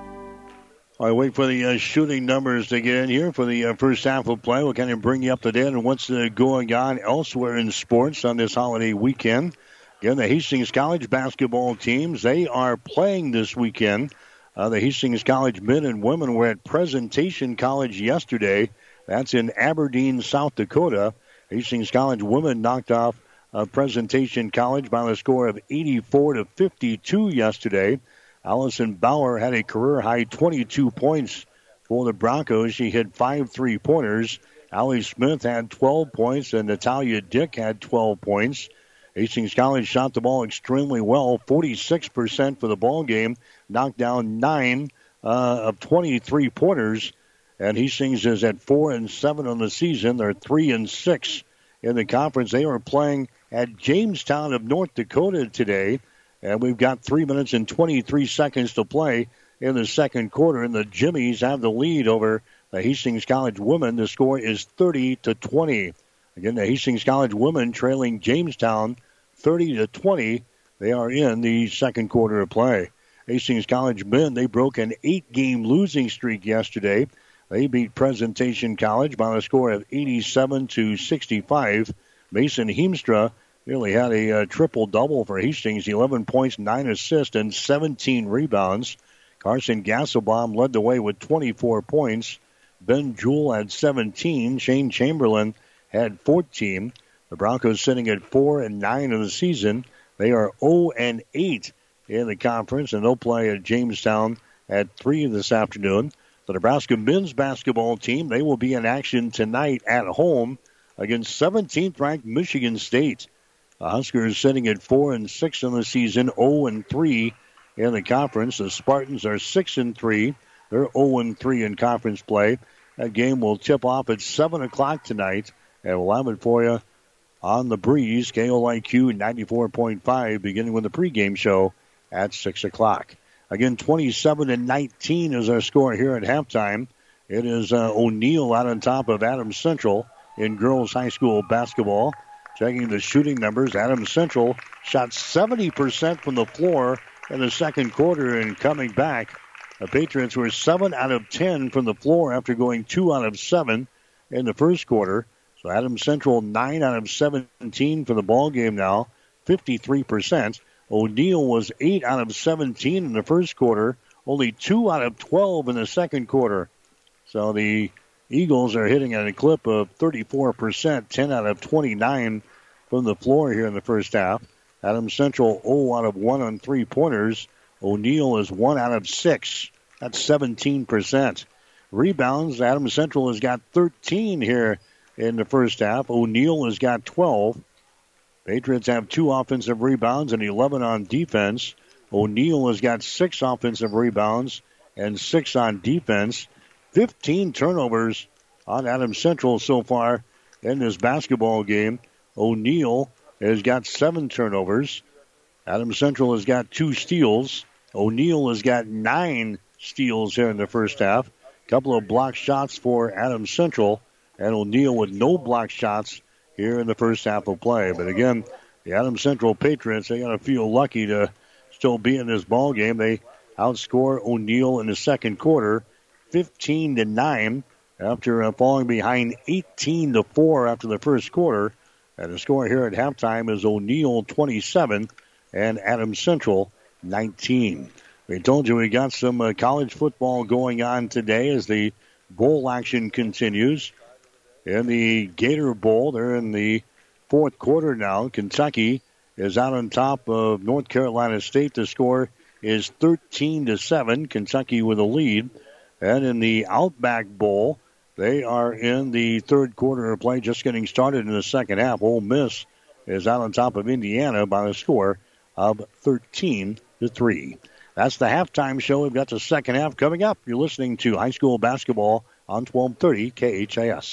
I wait for the uh, shooting numbers to get in here for the uh, first half of play. We'll kind of bring you up to date on what's uh, going on elsewhere in sports on this holiday weekend. Again, the Hastings College basketball teams, they are playing this weekend. Uh, the Hastings College men and women were at Presentation College yesterday. That's in Aberdeen, South Dakota. Hastings College women knocked off uh, Presentation College by the score of 84 to 52 yesterday. Allison Bauer had a career high 22 points for the Broncos. She hit five three pointers. Allie Smith had 12 points, and Natalia Dick had 12 points. Hastings College shot the ball extremely well, 46% for the ball game, knocked down nine uh, of 23 pointers. And Hastings is at four and seven on the season. They're three and six in the conference. They are playing at Jamestown of North Dakota today. And we've got three minutes and 23 seconds to play in the second quarter. And the Jimmies have the lead over the Hastings College women. The score is 30 to 20. Again, the Hastings College women trailing Jamestown 30 to 20. They are in the second quarter of play. Hastings College men, they broke an eight game losing streak yesterday. They beat Presentation College by a score of 87 to 65. Mason Heemstra Nearly had a uh, triple double for Hastings 11 points, 9 assists, and 17 rebounds. Carson Gasselbaum led the way with 24 points. Ben Jewell had 17. Shane Chamberlain had 14. The Broncos sitting at 4 and 9 of the season. They are 0 and 8 in the conference, and they'll play at Jamestown at 3 this afternoon. The Nebraska men's basketball team, they will be in action tonight at home against 17th ranked Michigan State. The Huskers sitting at four and six in the season, 0 and three in the conference. The Spartans are six and three. They're 0 and three in conference play. That game will tip off at seven o'clock tonight, and we'll have it for you on the breeze. KOIQ 94.5, beginning with the pregame show at six o'clock. Again, 27 and 19 is our score here at halftime. It is uh, O'Neill out on top of Adams Central in girls high school basketball. Checking the shooting numbers, Adams Central shot 70% from the floor in the second quarter and coming back. The Patriots were 7 out of 10 from the floor after going 2 out of 7 in the first quarter. So Adams Central 9 out of 17 for the ball game now, 53%. O'Neill was 8 out of 17 in the first quarter, only 2 out of 12 in the second quarter. So the Eagles are hitting at a clip of 34%, 10 out of 29 from the floor here in the first half. Adams Central 0 out of 1 on three pointers. O'Neill is 1 out of 6. That's 17%. Rebounds, Adams Central has got 13 here in the first half. O'Neill has got 12. Patriots have two offensive rebounds and 11 on defense. O'Neill has got six offensive rebounds and six on defense. 15 turnovers on Adams Central so far in this basketball game. O'Neill has got seven turnovers. Adam Central has got two steals. O'Neill has got nine steals here in the first half. A couple of block shots for Adam Central, and O'Neill with no block shots here in the first half of play. But again, the Adam Central Patriots, they got to feel lucky to still be in this ball game. They outscore O'Neill in the second quarter, 15 to nine, after uh, falling behind 18 to four after the first quarter. And the score here at halftime is O'Neill 27 and Adams Central 19. We told you we got some uh, college football going on today as the bowl action continues. In the Gator Bowl, they're in the fourth quarter now. Kentucky is out on top of North Carolina State. The score is 13 to 7. Kentucky with a lead. And in the Outback Bowl, they are in the third quarter of play, just getting started in the second half. Ole Miss is out on top of Indiana by a score of 13 to 3. That's the halftime show. We've got the second half coming up. You're listening to high school basketball on 1230 KHAS.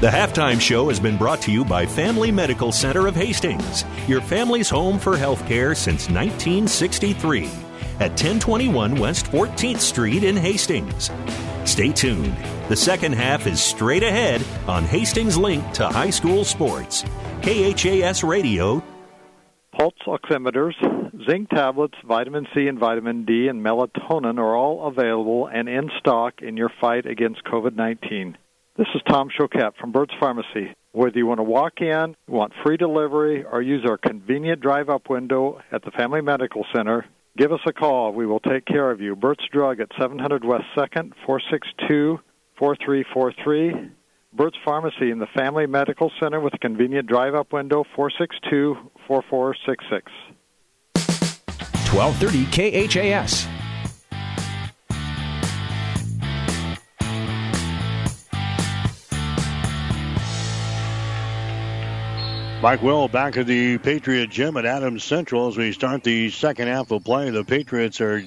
The halftime show has been brought to you by Family Medical Center of Hastings, your family's home for healthcare since 1963 at 1021 West 14th Street in Hastings. Stay tuned. The second half is straight ahead on Hastings Link to High School Sports. KHAS Radio. Pulse oximeters, zinc tablets, vitamin C and vitamin D, and melatonin are all available and in stock in your fight against COVID 19. This is Tom Choquette from Burt's Pharmacy. Whether you want to walk in, want free delivery, or use our convenient drive up window at the Family Medical Center, give us a call. We will take care of you. Burt's Drug at 700 West 2nd, 462 4343. Burt's Pharmacy in the Family Medical Center with a convenient drive up window, 462 4466. 1230 KHAS. Mike Will back at the Patriot Gym at Adams Central as we start the second half of play. The Patriots are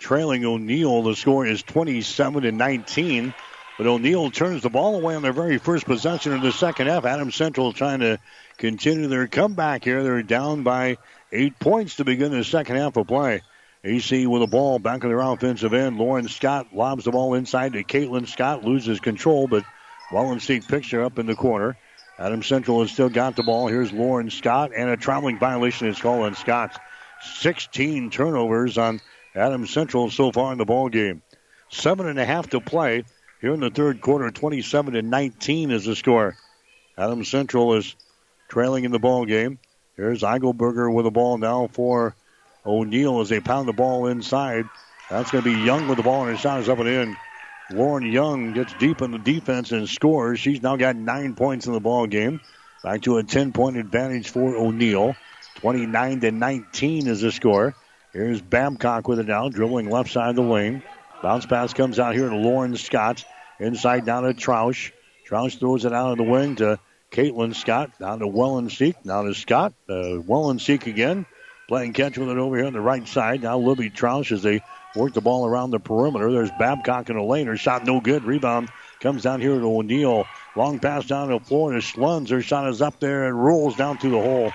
trailing O'Neill. The score is 27 to 19. But O'Neill turns the ball away on their very first possession of the second half. Adams Central trying to continue their comeback here. They're down by eight points to begin the second half of play. AC with the ball back in their offensive end. Lauren Scott lobs the ball inside to Caitlin Scott, loses control, but Wallenstein picks her up in the corner. Adam Central has still got the ball. Here's Lauren Scott, and a traveling violation is called on Scott. 16 turnovers on Adam Central so far in the ball game. Seven and a half to play here in the third quarter. 27 to 19 is the score. Adam Central is trailing in the ball game. Here's Eichelberger with the ball now for O'Neill as they pound the ball inside. That's going to be Young with the ball, and his shot is up and in. Lauren Young gets deep in the defense and scores. She's now got nine points in the ball game. Back to a 10 point advantage for O'Neill. 29 to 19 is the score. Here's Babcock with it now, dribbling left side of the lane. Bounce pass comes out here to Lauren Scott. Inside down to Troush. Troush throws it out of the wing to Caitlin Scott. Down to Wellenseek. Now to Scott. Uh, Wellenseek again. Playing catch with it over here on the right side. Now Libby Troush as they work the ball around the perimeter. There's Babcock in the lane. Her shot no good. Rebound comes down here to O'Neill. Long pass down to the floor to Schluns. Her shot is up there and rolls down through the hole.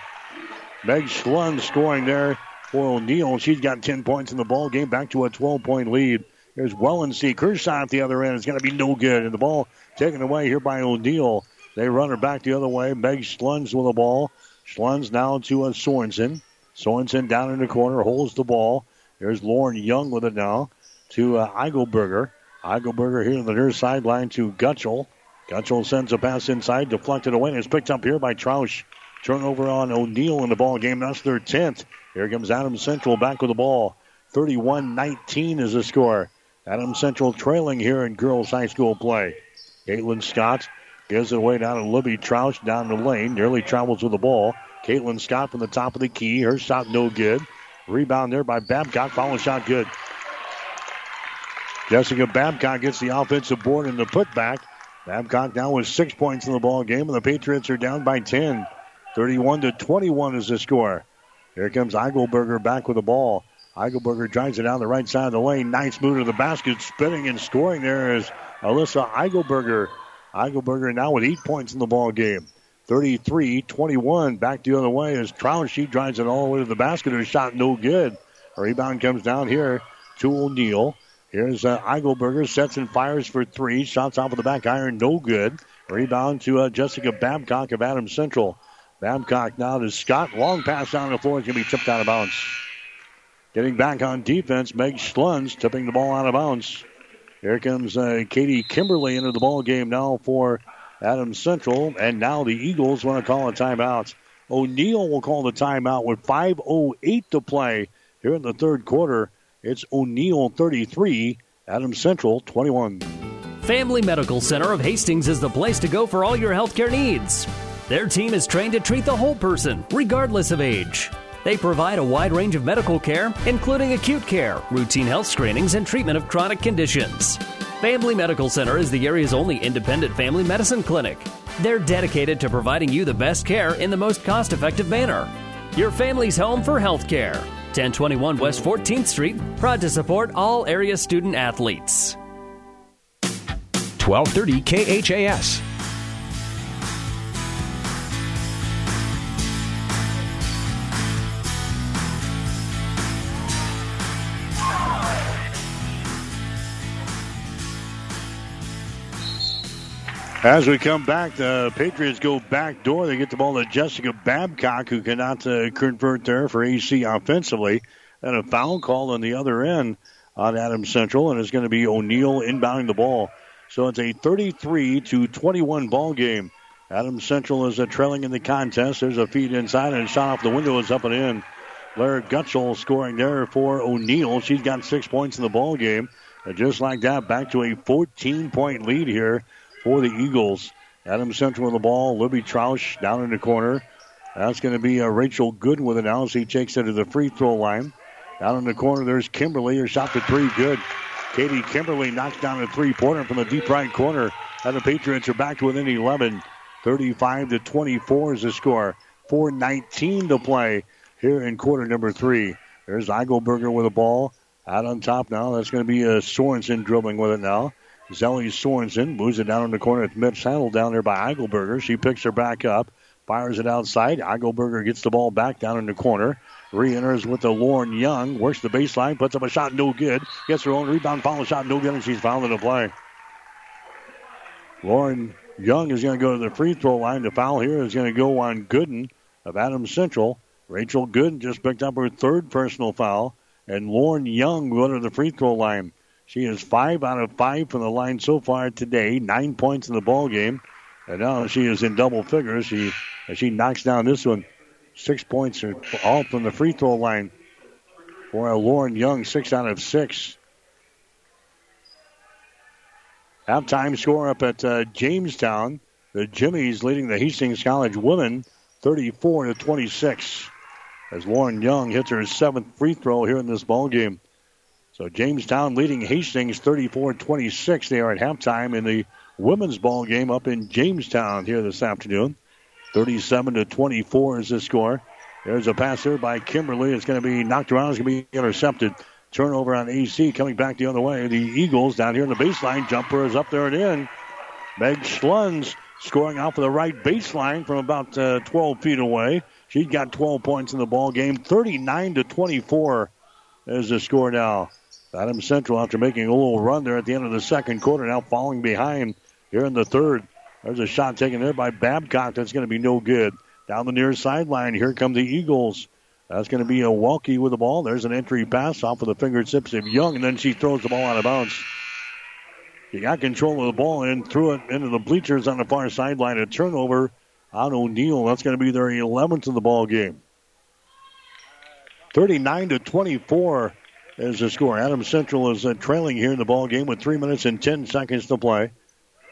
Meg Schluns scoring there for O'Neill. She's got 10 points in the ball game. Back to a 12 point lead. Here's Wellenseek. Her shot at the other end is going to be no good. And the ball taken away here by O'Neill. They run her back the other way. Meg Schluns with the ball. Schluns now to a Sorensen. Sorensen down in the corner, holds the ball. There's Lauren Young with it now to uh, Eichelberger. Eichelberger here on the near sideline to Gutschel. Gutschel sends a pass inside, deflected away, and it's picked up here by Troush. Turnover on O'Neill in the ball game. That's their 10th. Here comes Adam Central back with the ball. 31-19 is the score. Adam Central trailing here in girls high school play. Caitlin Scott gives it away down to Libby Troush down the lane. Nearly travels with the ball. Caitlin Scott from the top of the key. Her shot no good. Rebound there by Babcock. Follow shot good. Jessica Babcock gets the offensive board in the putback. Babcock now with six points in the ball game, and the Patriots are down by 10. 31 to 21 is the score. Here comes Eichelberger back with the ball. Eichelberger drives it down the right side of the lane. Nice move to the basket. Spinning and scoring there is Alyssa Eichelberger. Eichelberger now with eight points in the ball game. 33-21. Back the other way as Troush. She drives it all the way to the basket. Her shot no good. A rebound comes down here to O'Neill. Here's uh, Eichelberger, sets and fires for three. Shots off of the back iron, no good. Rebound to uh, Jessica Babcock of Adams Central. Babcock now to Scott. Long pass down the floor. It's going to be tipped out of bounds. Getting back on defense, Meg Schluns tipping the ball out of bounds. Here comes uh, Katie Kimberly into the ball game now for Adams Central. And now the Eagles want to call a timeout. O'Neill will call the timeout with 5.08 to play here in the third quarter. It's O'Neill 33, Adams Central 21. Family Medical Center of Hastings is the place to go for all your healthcare needs. Their team is trained to treat the whole person, regardless of age. They provide a wide range of medical care, including acute care, routine health screenings, and treatment of chronic conditions. Family Medical Center is the area's only independent family medicine clinic. They're dedicated to providing you the best care in the most cost effective manner. Your family's home for health care. 1021 West 14th Street, proud to support all area student athletes. 1230 KHAS. As we come back, the Patriots go back door. They get the ball to Jessica Babcock, who cannot uh, convert there for AC offensively. And a foul call on the other end on Adams Central, and it's going to be O'Neill inbounding the ball. So it's a 33 to 21 ball game. Adams Central is uh, trailing in the contest. There's a feed inside, and a shot off the window is up and in. Lara Gutschel scoring there for O'Neill. She's got six points in the ball game. And just like that, back to a 14 point lead here for the Eagles. Adam Central with the ball. Libby Troush down in the corner. That's going to be uh, Rachel Good with it now as he takes it to the free throw line. Down in the corner, there's Kimberly. Her shot to three, good. Katie Kimberly knocks down a three pointer from the deep right corner. And the Patriots are back to within 11. 35 to 24 is the score. 4.19 to play here in quarter number three. There's Eichelberger with the ball. Out on top now. That's going to be uh, Sorensen dribbling with it now. Zelly Sorensen moves it down in the corner. It's Mitch Handle down there by Eichelberger. She picks her back up, fires it outside. Eichelberger gets the ball back down in the corner. Re-enters with the Lauren Young. Works the baseline, puts up a shot, no good. Gets her own rebound, follow shot, no good, and she's fouled in the play. Lauren Young is going to go to the free throw line. The foul here is going to go on Gooden of Adams Central. Rachel Gooden just picked up her third personal foul, and Lauren Young will go to the free throw line. She is five out of five from the line so far today, nine points in the ball game, and now she is in double figures. She she knocks down this one, six points are all from the free throw line for Lauren Young, six out of six. Halftime score up at uh, Jamestown. The Jimmies leading the Hastings College women 34 to 26 as Lauren Young hits her seventh free throw here in this ball game. So Jamestown leading Hastings 34-26. They are at halftime in the women's ball game up in Jamestown here this afternoon. 37 to 24 is the score. There's a pass there by Kimberly. It's going to be knocked around. It's going to be intercepted. Turnover on AC coming back the other way. The Eagles down here in the baseline. Jumper is up there and in. Meg Schluns scoring off of the right baseline from about uh, 12 feet away. She's got 12 points in the ball game. 39 to 24 is the score now. Adams Central, after making a little run there at the end of the second quarter, now falling behind here in the third. There's a shot taken there by Babcock. That's going to be no good. Down the near sideline, here come the Eagles. That's going to be a walkie with the ball. There's an entry pass off of the fingertips of Young, and then she throws the ball out of bounds. He got control of the ball and threw it into the bleachers on the far sideline. A turnover on O'Neill. That's going to be their 11th of the ball game. 39 to 24 is the score. Adams Central is uh, trailing here in the ball game with three minutes and 10 seconds to play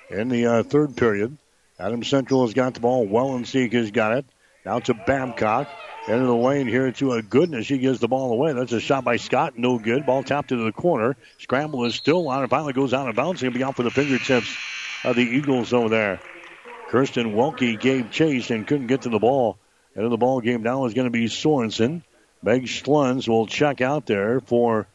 in the uh, third period. Adams Central has got the ball. Wellenseek has got it. Now to Babcock. Into the lane here to a goodness. She gives the ball away. That's a shot by Scott. No good. Ball tapped into the corner. Scramble is still on. It finally goes out of bounds. He'll be out for the fingertips of the Eagles over there. Kirsten Welke gave chase and couldn't get to the ball. And the ball game now is going to be Sorensen. Meg Schluns will check out there for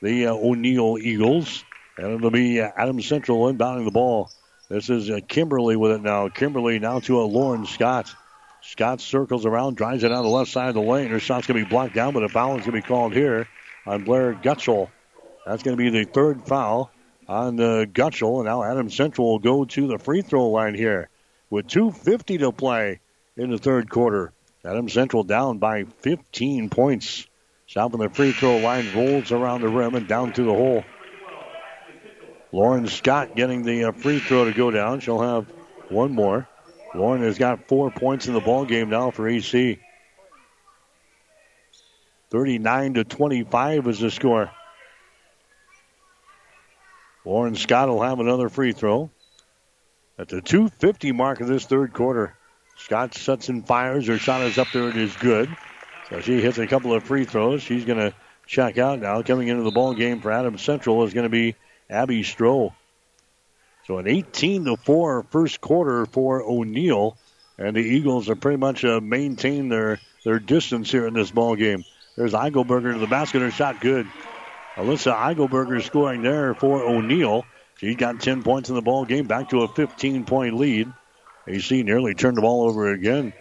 the uh, O'Neill Eagles. And it'll be uh, Adams Central inbounding the ball. This is uh, Kimberly with it now. Kimberly now to a Lauren Scott. Scott circles around, drives it on the left side of the lane. Her shot's going to be blocked down, but a foul is going to be called here on Blair Gutschel. That's going to be the third foul on uh, Gutschel. And now Adam Central will go to the free throw line here with 2.50 to play in the third quarter. Adam Central down by 15 points. Shot from the free throw line rolls around the rim and down to the hole. Lauren Scott getting the uh, free throw to go down. She'll have one more. Lauren has got four points in the ball game now for AC. 39 to 25 is the score. Lauren Scott will have another free throw. At the 250 mark of this third quarter, Scott and fires. Her shot is up there. It is good. So she hits a couple of free throws. She's going to check out now. Coming into the ball game for Adams Central is going to be Abby Stroh. So an 18 to 4 first quarter for O'Neill, and the Eagles have pretty much uh, maintained their their distance here in this ball game. There's Eichelberger to the basket. Her shot good. Alyssa Eichelberger scoring there for O'Neill. She's got 10 points in the ball game, back to a 15 point lead. AC nearly turned the ball over again.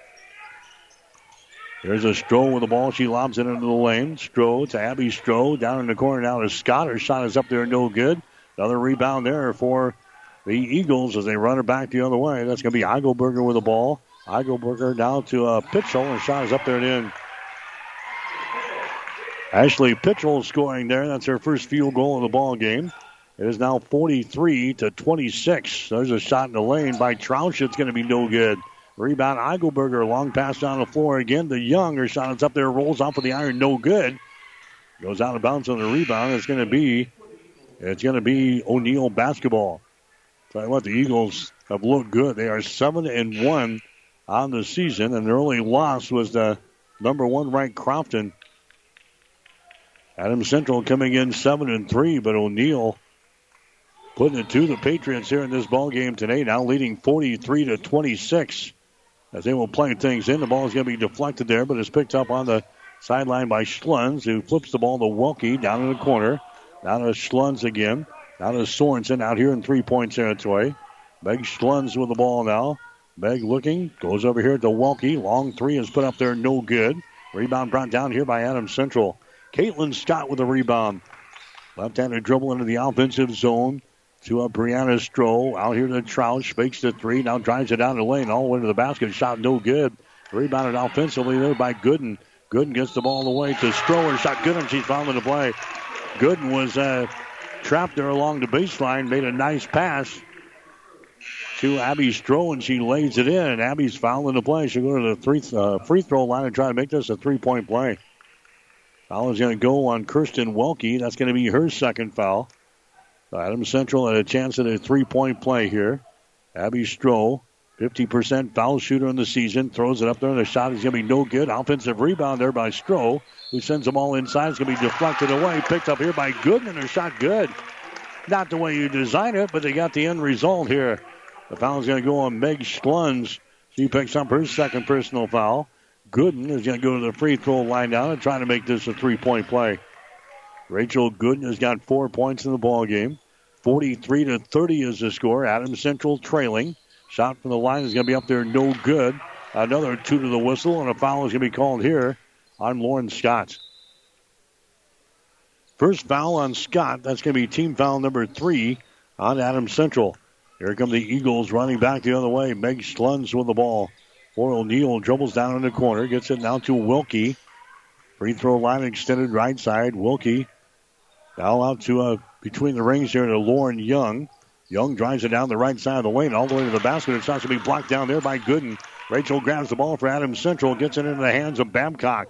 There's a Stroh with the ball. She lobs it into the lane. Stroh to Abby Stroh. Down in the corner now to Scott. Her shot is up there, no good. Another rebound there for the Eagles as they run her back the other way. That's going to be Eichelberger with the ball. Eichelberger down to uh, Pitchell. Her shot is up there and in. Ashley Pitchell scoring there. That's her first field goal of the ball game. It is now 43 to 26. There's a shot in the lane by Troush. It's going to be no good. Rebound Eichelberger. Long pass down the floor again. The Young. Her shot is up there. Rolls off of the iron. No good. Goes out of bounds on the rebound. It's going to be it's going to be O'Neill basketball. Tell you what, the Eagles have looked good. They are seven and one on the season, and their only loss was the number one ranked Crofton. Adam Central coming in seven and three, but O'Neill putting it to the Patriots here in this ball game today. Now leading 43 to 26 as they will play things in. The ball is going to be deflected there, but it's picked up on the sideline by Schluns, who flips the ball to Welke down in the corner. Down to Schluns again. Down to Sorensen out here in three point territory. Meg Schluns with the ball now. Meg looking, goes over here to Welke. Long three is put up there, no good. Rebound brought down here by Adam Central. Caitlin Scott with the rebound. Left-handed dribble into the offensive zone to a Brianna Stroh. Out here to Troush. Fakes the three. Now drives it down the lane. All the way to the basket. Shot no good. Rebounded offensively there by Gooden. Gooden gets the ball away to Stroh. Her shot good and she's fouling the play. Gooden was uh, trapped there along the baseline. Made a nice pass to Abby Stroh and she lays it in. And Abby's fouling the play. She'll go to the three, uh, free throw line and try to make this a three-point play. Foul is going to go on Kirsten Welke. That's going to be her second foul. So Adams Central had a chance at a three-point play here. Abby Stroh, 50% foul shooter in the season, throws it up there, and the shot is going to be no good. Offensive rebound there by Stroh, who sends them all inside. It's going to be deflected away. Picked up here by Gooden, and shot good. Not the way you design it, but they got the end result here. The foul is going to go on Meg Schluns. She picks up her second personal foul. Gooden is going to go to the free throw line down and try to make this a three-point play. Rachel Gooden has got four points in the ball game. 43 to 30 is the score. Adams Central trailing. Shot from the line is going to be up there, no good. Another two to the whistle, and a foul is going to be called here on Lauren Scott. First foul on Scott. That's going to be team foul number three on Adams Central. Here come the Eagles running back the other way. Meg Schluns with the ball. For O'Neill dribbles down in the corner, gets it now to Welke. Free throw line extended right side. Welke now out to uh, between the rings here to Lauren Young. Young drives it down the right side of the lane, all the way to the basket. It's not to be blocked down there by Gooden. Rachel grabs the ball for Adams Central, gets it into the hands of Babcock.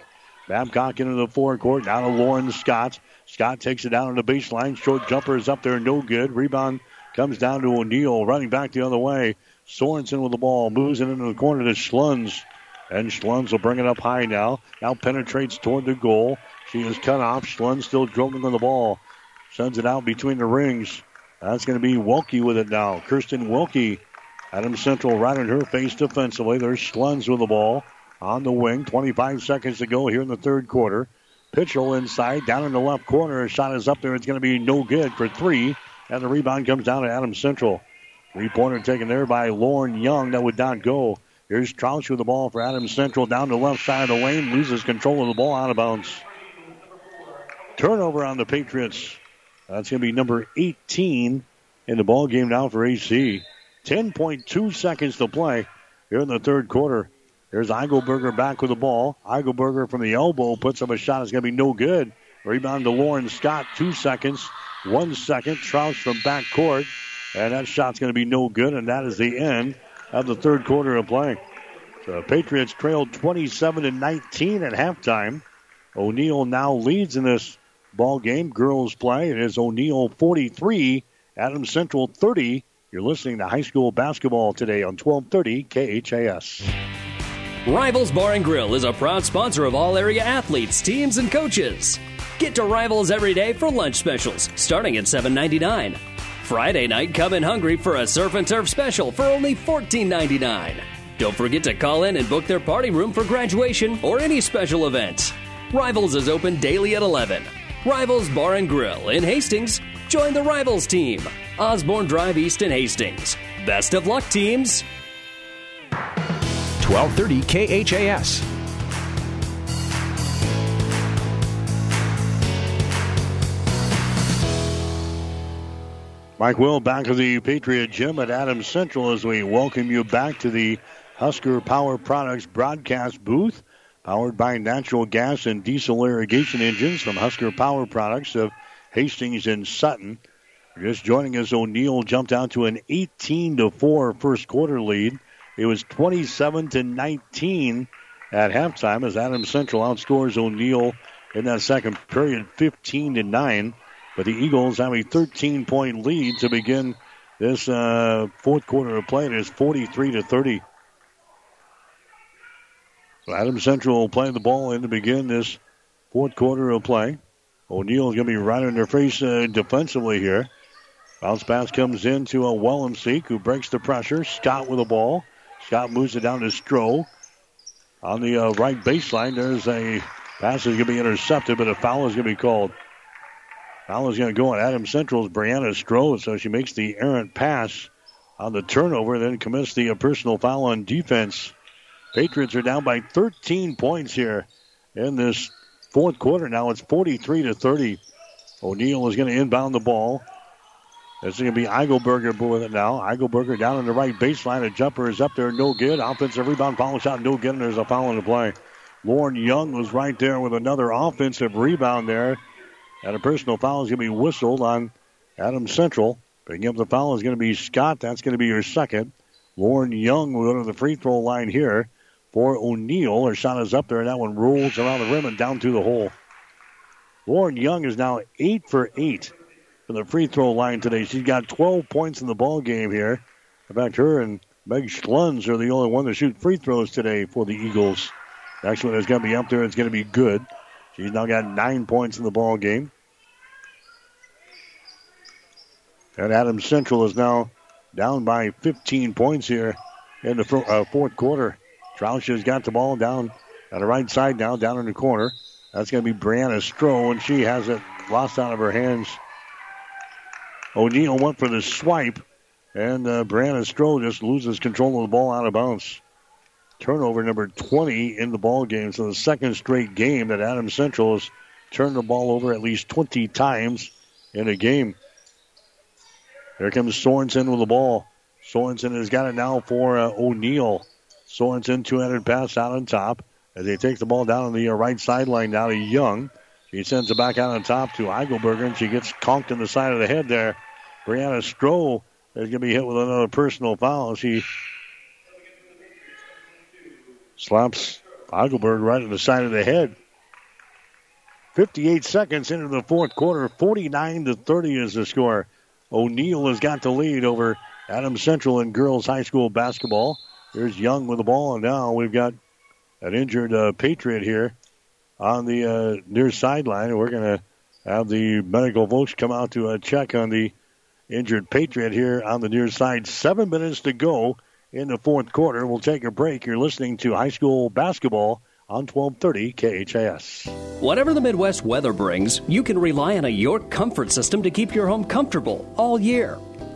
Babcock into the forecourt, down to Lauren Scott. Scott takes it down to the baseline. Short jumper is up there, no good. Rebound comes down to O'Neill, running back the other way. Sorensen with the ball, moves it into the corner to Schluns. And Schluns will bring it up high now. Now penetrates toward the goal. She is cut off. Schluns still dribbling on the ball. Sends it out between the rings. That's going to be Welke with it now. Kirsten Welke. Adam Central right in her face defensively. There's Schluns with the ball on the wing. 25 seconds to go here in the third quarter. Pitchell inside, down in the left corner. Shot is up there. It's going to be no good for three. And the rebound comes down to Adam Central. Three pointer taken there by Lauren Young. That would not go. Here's Troush with the ball for Adam Central down the left side of the lane. Loses control of the ball out of bounds. Turnover on the Patriots. That's going to be number 18 in the ball game now for AC. 10.2 seconds to play here in the third quarter. There's Eichelberger back with the ball. Eichelberger from the elbow puts up a shot. It's going to be no good. Rebound to Lauren Scott. Two seconds. One second. Troush from back court. And that shot's going to be no good. And that is the end of the third quarter of play. The Patriots trailed 27 to 19 at halftime. O'Neill now leads in this ball game. Girls play. It is O'Neill 43, Adams Central 30. You're listening to high school basketball today on 1230 KHAS. Rivals Bar and Grill is a proud sponsor of all area athletes, teams, and coaches. Get to Rivals every day for lunch specials, starting at $7.99. Friday night, come in hungry for a surf and turf special for only $14.99. Don't forget to call in and book their party room for graduation or any special event. Rivals is open daily at 11. Rivals Bar and Grill in Hastings. Join the Rivals team. Osborne Drive East in Hastings. Best of luck, teams. 1230 KHAS. Mike Will back at the Patriot Gym at Adams Central as we welcome you back to the Husker Power Products broadcast booth, powered by natural gas and diesel irrigation engines from Husker Power Products of Hastings and Sutton. Just joining us, O'Neill jumped out to an 18 to 4 first quarter lead. It was 27 to 19 at halftime as Adams Central outscores O'Neill in that second period, 15 to 9. But the Eagles have a 13 point lead to begin this uh, fourth quarter of play. It is 43 to 30. So Adams Central will play the ball in to begin this fourth quarter of play. O'Neill is going to be right in their face uh, defensively here. Bounce pass comes in to a Wallenseek who breaks the pressure. Scott with the ball. Scott moves it down to Stroh. On the uh, right baseline, there's a pass is going to be intercepted, but a foul is going to be called. Foul is going to go on Adam Central's Brianna Stroh, so she makes the errant pass on the turnover, then commits the personal foul on defense. Patriots are down by 13 points here in this fourth quarter. Now it's 43 to 30. O'Neill is going to inbound the ball. It's going to be Eichelberger with it now. Eichelberger down on the right baseline. A jumper is up there, no good. Offensive rebound, foul shot, no good. And there's a foul in the play. Lauren Young was right there with another offensive rebound there. And a personal foul is going to be whistled on Adam Central. Picking up the foul is going to be Scott. That's going to be your second. Lauren Young will go to the free throw line here for O'Neill. Her shot is up there, and that one rolls around the rim and down through the hole. Lauren Young is now 8 for 8 from the free throw line today. She's got 12 points in the ball game here. In fact, her and Meg Schluns are the only one to shoot free throws today for the Eagles. Next one is going to be up there. It's going to be good. She's now got nine points in the ball game. And Adams Central is now down by 15 points here in the uh, fourth quarter. Troush has got the ball down on the right side now, down in the corner. That's going to be Brianna Stroh, and she has it lost out of her hands. O'Neill went for the swipe, and uh, Brianna Stroh just loses control of the ball out of bounds. Turnover number 20 in the ball game. So the second straight game that Adams Central has turned the ball over at least 20 times in a game. Here comes Sorensen with the ball. Sorensen has got it now for uh, O'Neill. Sorensen two-handed pass out on top as they take the ball down on the uh, right sideline now to Young. She sends it back out on top to Eichelberger, and she gets conked in the side of the head there. Brianna Stroh is going to be hit with another personal foul. She slaps Eigelberg right in the side of the head. 58 seconds into the fourth quarter, 49 to 30 is the score. O'Neill has got the lead over Adams Central in girls high school basketball. There's Young with the ball, and now we've got an injured uh, Patriot here on the uh, near sideline. We're going to have the medical folks come out to uh, check on the injured Patriot here on the near side. Seven minutes to go in the fourth quarter. We'll take a break. You're listening to high school basketball on 1230 KHAS. Whatever the Midwest weather brings, you can rely on a York comfort system to keep your home comfortable all year.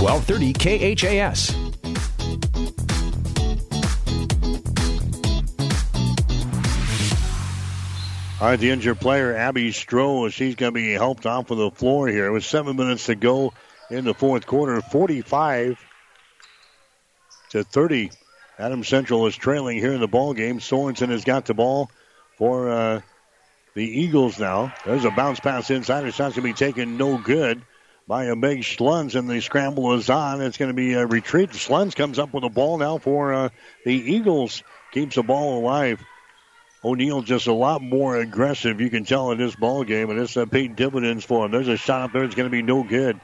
1230 KHAS. All right, the injured player, Abby Stroh, she's going to be helped off of the floor here. With seven minutes to go in the fourth quarter, 45 to 30. Adam Central is trailing here in the ball game. Sorensen has got the ball for uh, the Eagles now. There's a bounce pass inside. It's not going to be taken no good by a big Schluns, and the scramble is on. It's going to be a retreat. Schluns comes up with a ball now for uh, the Eagles. Keeps the ball alive. O'Neill just a lot more aggressive, you can tell in this ball game, and it's uh, paid dividends for him. There's a shot up there. It's going to be no good.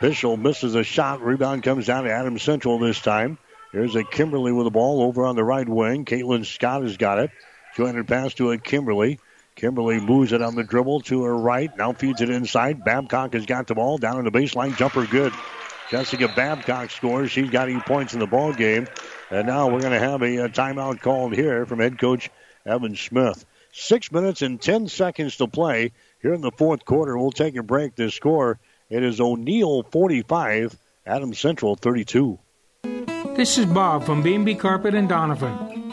Bishop misses a shot. Rebound comes down to Adams Central this time. Here's a Kimberly with the ball over on the right wing. Caitlin Scott has got it. 200 pass to a Kimberly. Kimberly moves it on the dribble to her right. Now feeds it inside. Babcock has got the ball down on the baseline. Jumper good. Jessica Babcock scores. She's got eight points in the ball game. And now we're going to have a, a timeout called here from head coach Evan Smith. Six minutes and ten seconds to play here in the fourth quarter. We'll take a break. The score it is O'Neill 45, Adams Central 32. This is Bob from B&B Carpet and Doniphan.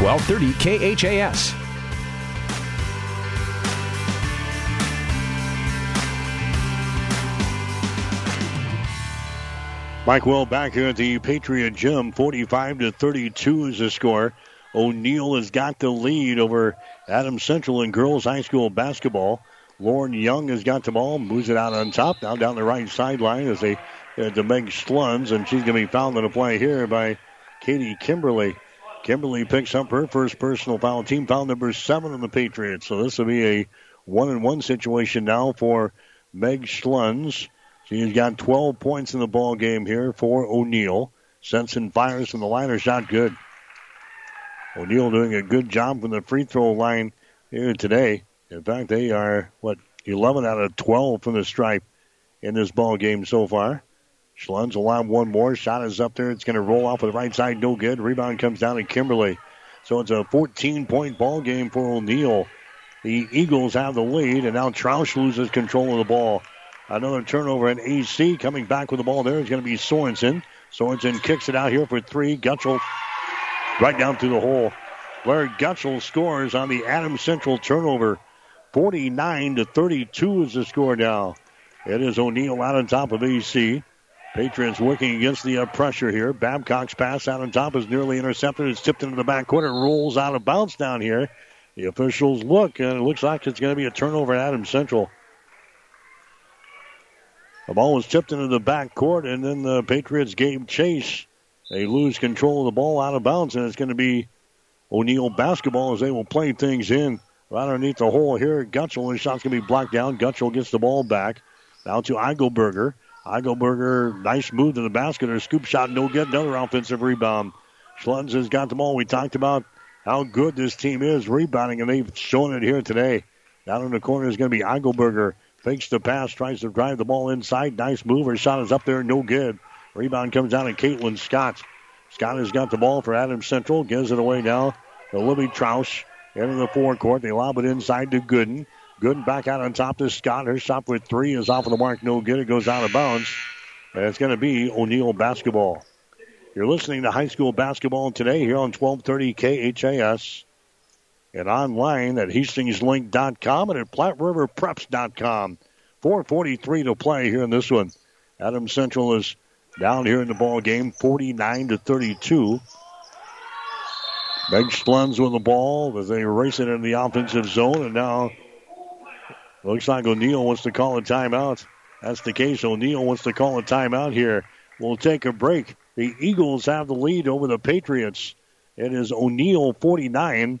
1230 KHAS. Mike Will back here at the Patriot Gym. 45 to 32 is the score. O'Neill has got the lead over Adams Central in girls high school basketball. Lauren Young has got the ball, moves it out on top, now down the right sideline as they uh, to Meg Schluns, and she's going to be fouled on a play here by Katie Kimberly. Kimberly picks up her first personal foul, team foul number seven on the Patriots. So this will be a one and one situation now for Meg Schluns. She's got 12 points in the ball game here for O'Neill. Sensen fires from the line, shot good. O'Neill doing a good job from the free throw line here today. In fact, they are what 11 out of 12 from the stripe in this ball game so far. Schluns allow one more. Shot is up there. It's going to roll off with the right side. No good. Rebound comes down to Kimberly. So it's a 14 point ball game for O'Neill. The Eagles have the lead, and now Troush loses control of the ball. Another turnover in AC. Coming back with the ball there is going to be Sorensen. Sorensen kicks it out here for three. Gutschel right down through the hole. Blair Gutschel scores on the Adams Central turnover. 49 to 32 is the score now. It is O'Neill out on top of AC. Patriots working against the uh, pressure here. Babcock's pass out on top is nearly intercepted. It's tipped into the back. It rolls out of bounds down here. The officials look, and it looks like it's going to be a turnover at Adams Central. The ball was tipped into the back court, and then the Patriots gave chase. They lose control of the ball out of bounds, and it's going to be O'Neill basketball as they will play things in right underneath the hole here. Gutschel, his shot's going to be blocked down. Gutschel gets the ball back. Now to Eichelberger. Eichelberger, nice move to the basket. A scoop shot, no good. Another offensive rebound. Schluns has got the ball. We talked about how good this team is rebounding, and they've shown it here today. Down in the corner is going to be Eichelberger. Fakes the pass, tries to drive the ball inside. Nice move. Her shot is up there, no good. Rebound comes down to Caitlin Scott. Scott has got the ball for Adams Central. Gives it away now to Libby Troush. Into the forecourt. They lob it inside to Gooden. Gooden back out on top to Scott. Her shot with three is off of the mark. No good. It goes out of bounds. And it's going to be O'Neill basketball. You're listening to high school basketball today here on 1230 KHAS and online at HastingsLink.com and at PlatteRiverPreps.com. 4:43 to play here in this one. Adam Central is down here in the ball game, 49 to 32. Meg Schluns with the ball as they race it in the offensive zone, and now looks like O'Neill wants to call a timeout. That's the case. O'Neill wants to call a timeout here. We'll take a break. The Eagles have the lead over the Patriots. It is O'Neill 49,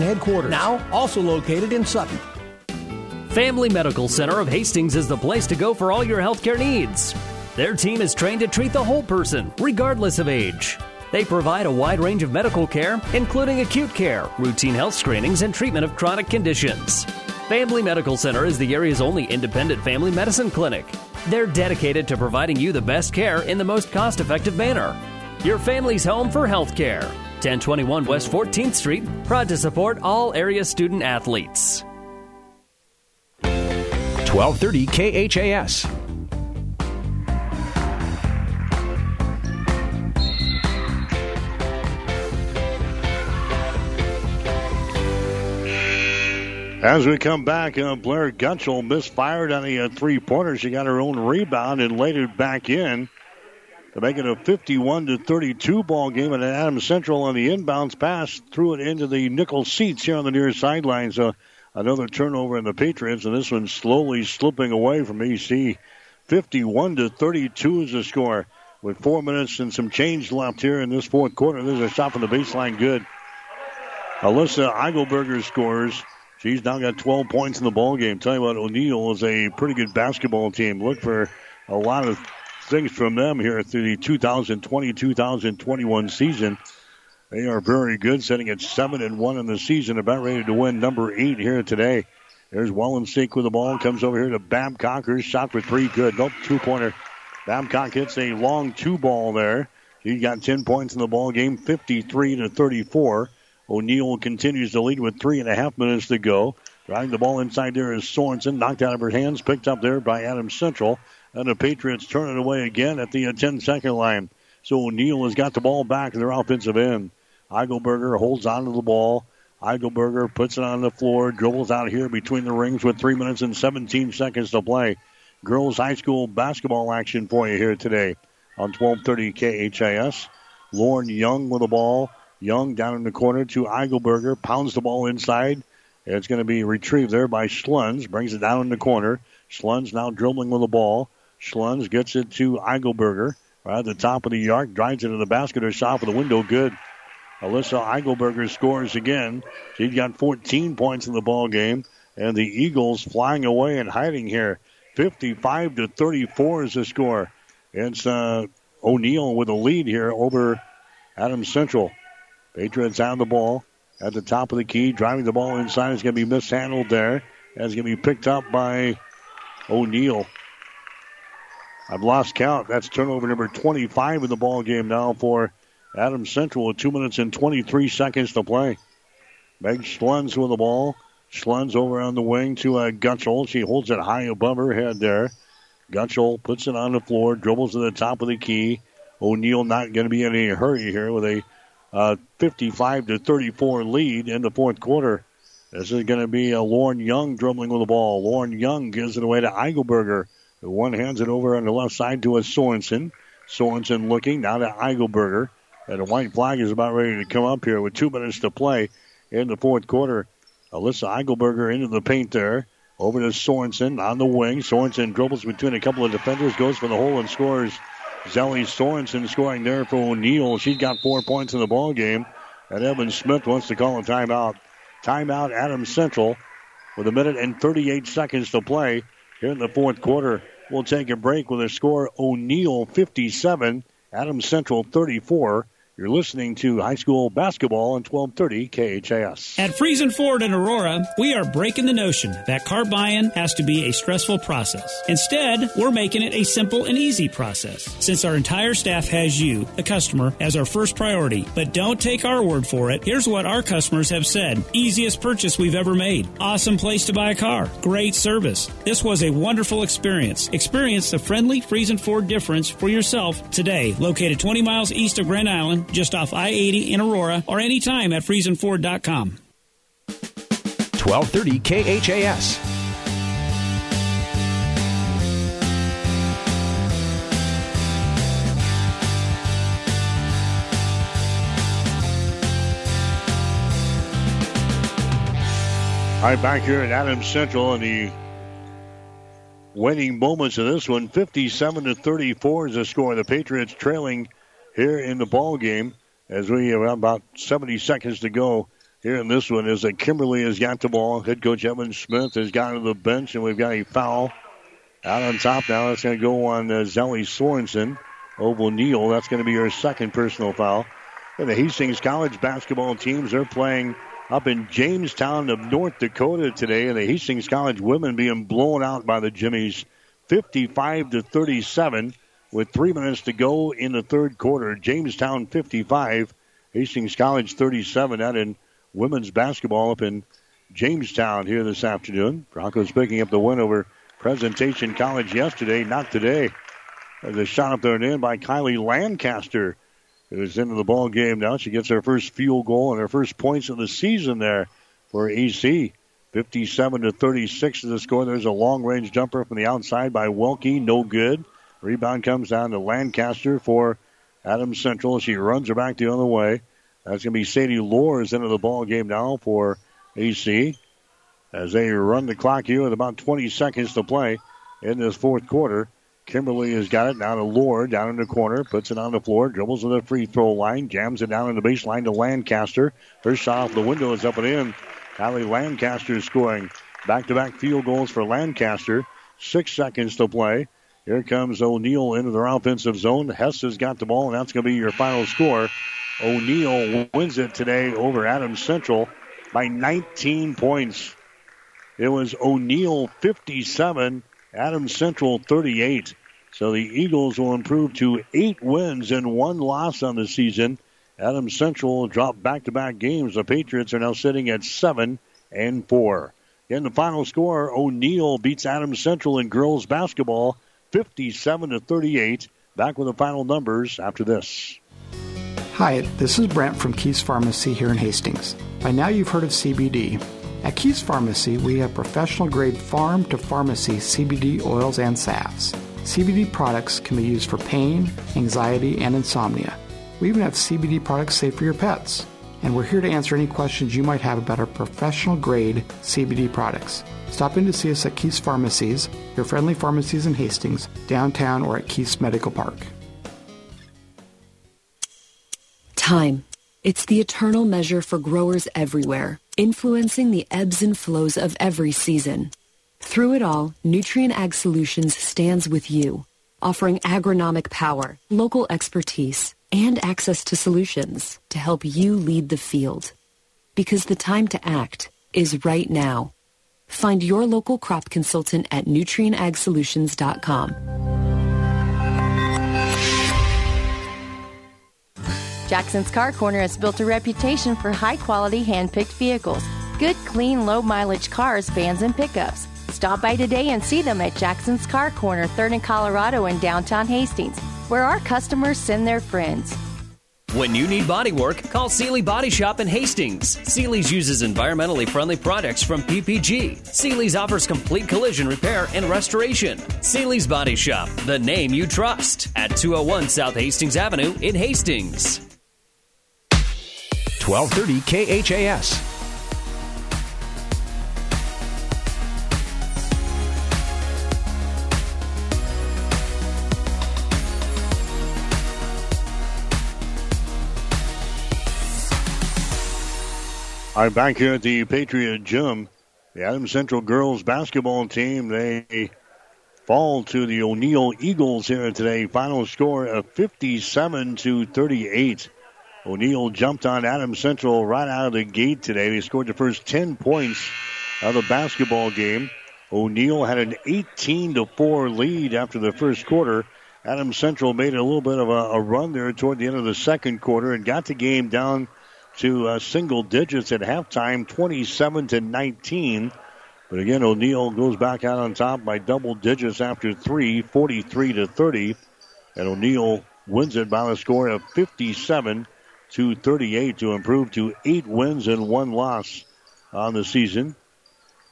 headquarters, now also located in Sutton. Family Medical Center of Hastings is the place to go for all your healthcare needs. Their team is trained to treat the whole person, regardless of age. They provide a wide range of medical care, including acute care, routine health screenings, and treatment of chronic conditions. Family Medical Center is the area's only independent family medicine clinic. They're dedicated to providing you the best care in the most cost effective manner. Your family's home for health care. 1021 West 14th Street, proud to support all area student athletes. 1230 KHAS. As we come back, uh, Blair Gutschel misfired on a uh, three pointer. She got her own rebound and laid it back in to make it a 51 to 32 ball game. And Adams Central on the inbounds pass threw it into the nickel seats here on the near sideline. So uh, another turnover in the Patriots, and this one's slowly slipping away from AC. 51 to 32 is the score with four minutes and some change left here in this fourth quarter. There's a shot from the baseline, good. Alyssa Eichelberger scores. She's now got 12 points in the ball game. Tell you what, O'Neill is a pretty good basketball team. Look for a lot of things from them here through the 2020-2021 season. They are very good, sitting at seven and one in the season, about ready to win number eight here today. There's Wallensteak with the ball, comes over here to Babcock. Her shot for three, good. Nope, two pointer. Babcock hits a long two ball there. He got 10 points in the ball game, 53 to 34. O'Neill continues to lead with three and a half minutes to go. Driving the ball inside there is Sorensen, knocked out of her hands, picked up there by Adams Central. And the Patriots turn it away again at the uh, 10 second line. So O'Neill has got the ball back in their offensive end. Eichelberger holds onto the ball. Eichelberger puts it on the floor, dribbles out here between the rings with three minutes and 17 seconds to play. Girls high school basketball action for you here today on 1230 KHAS. Lauren Young with the ball. Young down in the corner to Eichelberger, pounds the ball inside. It's going to be retrieved there by Schluns, brings it down in the corner. Schluns now dribbling with the ball. Schluns gets it to Eichelberger right at the top of the arc, drives it to the basket or shot for the window, good. Alyssa Eichelberger scores again. She's got 14 points in the ball game, and the Eagles flying away and hiding here. 55 to 34 is the score. It's uh, O'Neill with a lead here over Adams Central. Patriots have the ball at the top of the key, driving the ball inside. It's going to be mishandled there. It's going to be picked up by O'Neill. I've lost count. That's turnover number 25 in the ball game now for Adams Central with two minutes and 23 seconds to play. Meg Schluns with the ball. Schluns over on the wing to uh, Gutschel. She holds it high above her head there. Gutschel puts it on the floor, dribbles to the top of the key. O'Neill not going to be in any hurry here with a a 55 to 34 lead in the fourth quarter. This is going to be a Lauren Young dribbling with the ball. Lauren Young gives it away to Eichelberger. The one hands it over on the left side to a Sorensen. Sorensen looking now to Eichelberger. And the white flag is about ready to come up here with two minutes to play in the fourth quarter. Alyssa Eichelberger into the paint there. Over to Sorensen on the wing. Sorensen dribbles between a couple of defenders, goes for the hole and scores. Zelly Sorensen scoring there for O'Neill. She's got four points in the ball game. And Evan Smith wants to call a timeout. Timeout Adams Central with a minute and 38 seconds to play here in the fourth quarter. We'll take a break with a score O'Neill 57, Adams Central 34. You're listening to high school basketball on 1230 KHAS. At Friesen Ford in Aurora, we are breaking the notion that car buying has to be a stressful process. Instead, we're making it a simple and easy process. Since our entire staff has you, the customer, as our first priority. But don't take our word for it. Here's what our customers have said. Easiest purchase we've ever made. Awesome place to buy a car. Great service. This was a wonderful experience. Experience the friendly Friesen Ford difference for yourself today. Located 20 miles east of Grand Island, just off I 80 in Aurora, or anytime at FriesenFord.com. 1230 KHAS. All right, back here at Adams Central in the winning moments of this one, 57 to 34 is the score. The Patriots trailing here in the ball game as we have about 70 seconds to go here in this one is that Kimberly has got the ball. Head coach Evan Smith has gone to the bench, and we've got a foul out on top now. That's going to go on uh, Zelly Sorensen. Oval Neal, that's going to be her second personal foul. And the Hastings College basketball teams are playing up in Jamestown of North Dakota today, and the Hastings College women being blown out by the Jimmies 55 to 37 with three minutes to go in the third quarter. Jamestown 55, Hastings College 37. That in women's basketball up in Jamestown here this afternoon. Broncos picking up the win over Presentation College yesterday, not today. There's a shot up there and in by Kylie Lancaster, who's into the ball game now. She gets her first field goal and her first points of the season there for AC. 57 to 36 is the score. There's a long range jumper from the outside by Welke, no good. Rebound comes down to Lancaster for Adams Central. She runs her back the other way. That's going to be Sadie Lors into the ball game now for AC as they run the clock here with about 20 seconds to play in this fourth quarter. Kimberly has got it now to Lure down in the corner, puts it on the floor, dribbles to the free throw line, jams it down in the baseline to Lancaster. First shot off the window is up and in. Kylie Lancaster scoring back to back field goals for Lancaster. Six seconds to play. Here comes O'Neill into their offensive zone. Hess has got the ball, and that's going to be your final score. O'Neill wins it today over Adams Central by 19 points. It was O'Neill 57, Adams Central 38. So the Eagles will improve to eight wins and one loss on the season. Adams Central dropped back-to-back games. The Patriots are now sitting at seven and four. In the final score, O'Neill beats Adams Central in girls basketball 57 to 38. Back with the final numbers after this. Hi, this is Brent from Keys Pharmacy here in Hastings. By now you've heard of CBD. At Keys Pharmacy, we have professional grade farm to pharmacy CBD oils and salves. CBD products can be used for pain, anxiety, and insomnia. We even have CBD products safe for your pets. And we're here to answer any questions you might have about our professional grade CBD products. Stop in to see us at Keith's Pharmacies, your friendly pharmacies in Hastings, downtown, or at Keith's Medical Park. Time. It's the eternal measure for growers everywhere, influencing the ebbs and flows of every season. Through it all, Nutrien Ag Solutions stands with you, offering agronomic power, local expertise, and access to solutions to help you lead the field. Because the time to act is right now. Find your local crop consultant at nutrientagsolutions.com. Jackson's Car Corner has built a reputation for high quality hand picked vehicles. Good, clean, low mileage cars, vans, and pickups. Stop by today and see them at Jackson's Car Corner, 3rd and Colorado in downtown Hastings, where our customers send their friends. When you need body work, call Seely Body Shop in Hastings. Seely's uses environmentally friendly products from PPG. Seely's offers complete collision repair and restoration. Seely's Body Shop, the name you trust, at 201 South Hastings Avenue in Hastings. 1230 KHAS. I'm back here at the Patriot Gym. The Adams Central girls basketball team, they fall to the O'Neill Eagles here today. Final score of 57 to 38. O'Neill jumped on Adams Central right out of the gate today. They scored the first 10 points of the basketball game. O'Neill had an 18 to 4 lead after the first quarter. Adams Central made a little bit of a, a run there toward the end of the second quarter and got the game down to uh, single digits at halftime, 27 to 19. But again, O'Neill goes back out on top by double digits after three, 43 to 30. And O'Neill wins it by a score of 57 to 38 to improve to eight wins and one loss on the season.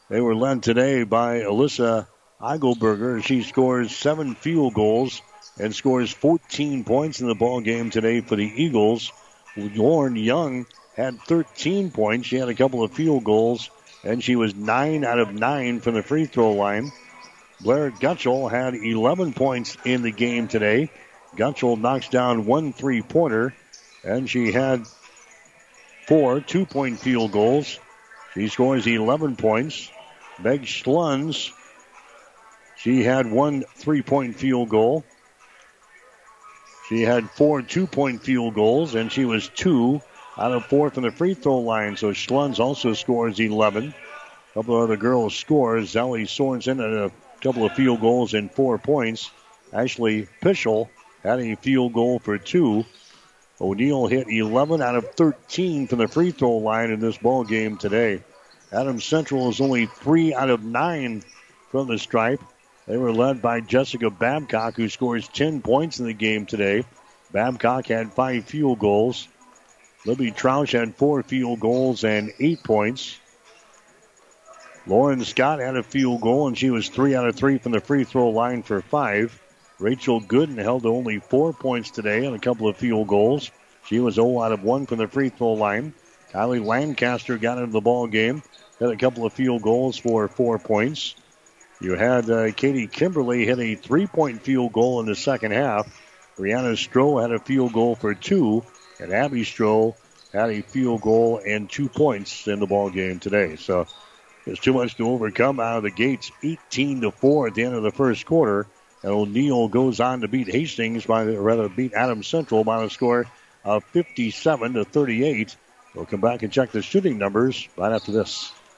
They were led today by Alyssa Eichelberger. She scores seven field goals and scores 14 points in the ball game today for the Eagles. Lauren Young had 13 points. She had a couple of field goals, and she was 9 out of 9 from the free throw line. Blair Gutschel had 11 points in the game today. Gutschel knocks down one three pointer, and she had four two point field goals. She scores 11 points. Meg Schluns, she had one three point field goal. She had four two point field goals, and she was two out of four from the free throw line. So Schluns also scores 11. A couple of other girls scores. Zelly Sorensen had a couple of field goals and four points. Ashley Pischel had a field goal for two. O'Neill hit 11 out of 13 from the free throw line in this ball game today. Adams Central is only three out of nine from the stripe. They were led by Jessica Babcock, who scores 10 points in the game today. Babcock had five field goals. Libby Troush had four field goals and eight points. Lauren Scott had a field goal, and she was three out of three from the free throw line for five. Rachel Gooden held only four points today and a couple of field goals. She was 0 out of 1 from the free throw line. Kylie Lancaster got into the ball game, had a couple of field goals for four points. You had uh, Katie Kimberly hit a three point field goal in the second half. Brianna Stroh had a field goal for two, and Abby Stroh had a field goal and two points in the ball game today. So there's too much to overcome out of the gates. 18 to four at the end of the first quarter, and O'Neill goes on to beat Hastings by, or rather, beat Adams Central by a score of 57 to 38. We'll come back and check the shooting numbers right after this.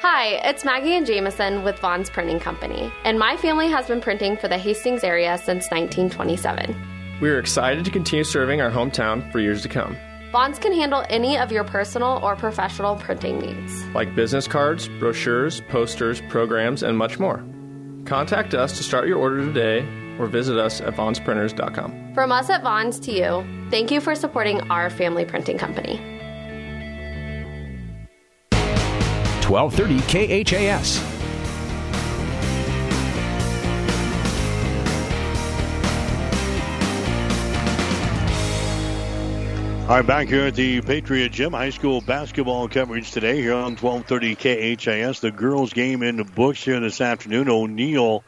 Hi, it's Maggie and Jameson with Vaughn's Printing Company, and my family has been printing for the Hastings area since 1927. We are excited to continue serving our hometown for years to come. Vaughn's can handle any of your personal or professional printing needs, like business cards, brochures, posters, programs, and much more. Contact us to start your order today or visit us at vaughnsprinters.com. From us at Vaughn's to you, thank you for supporting our family printing company. 1230 KHAS. All right, back here at the Patriot Gym, high school basketball coverage today here on 1230 KHAS. The girls' game in the books here this afternoon. O'Neill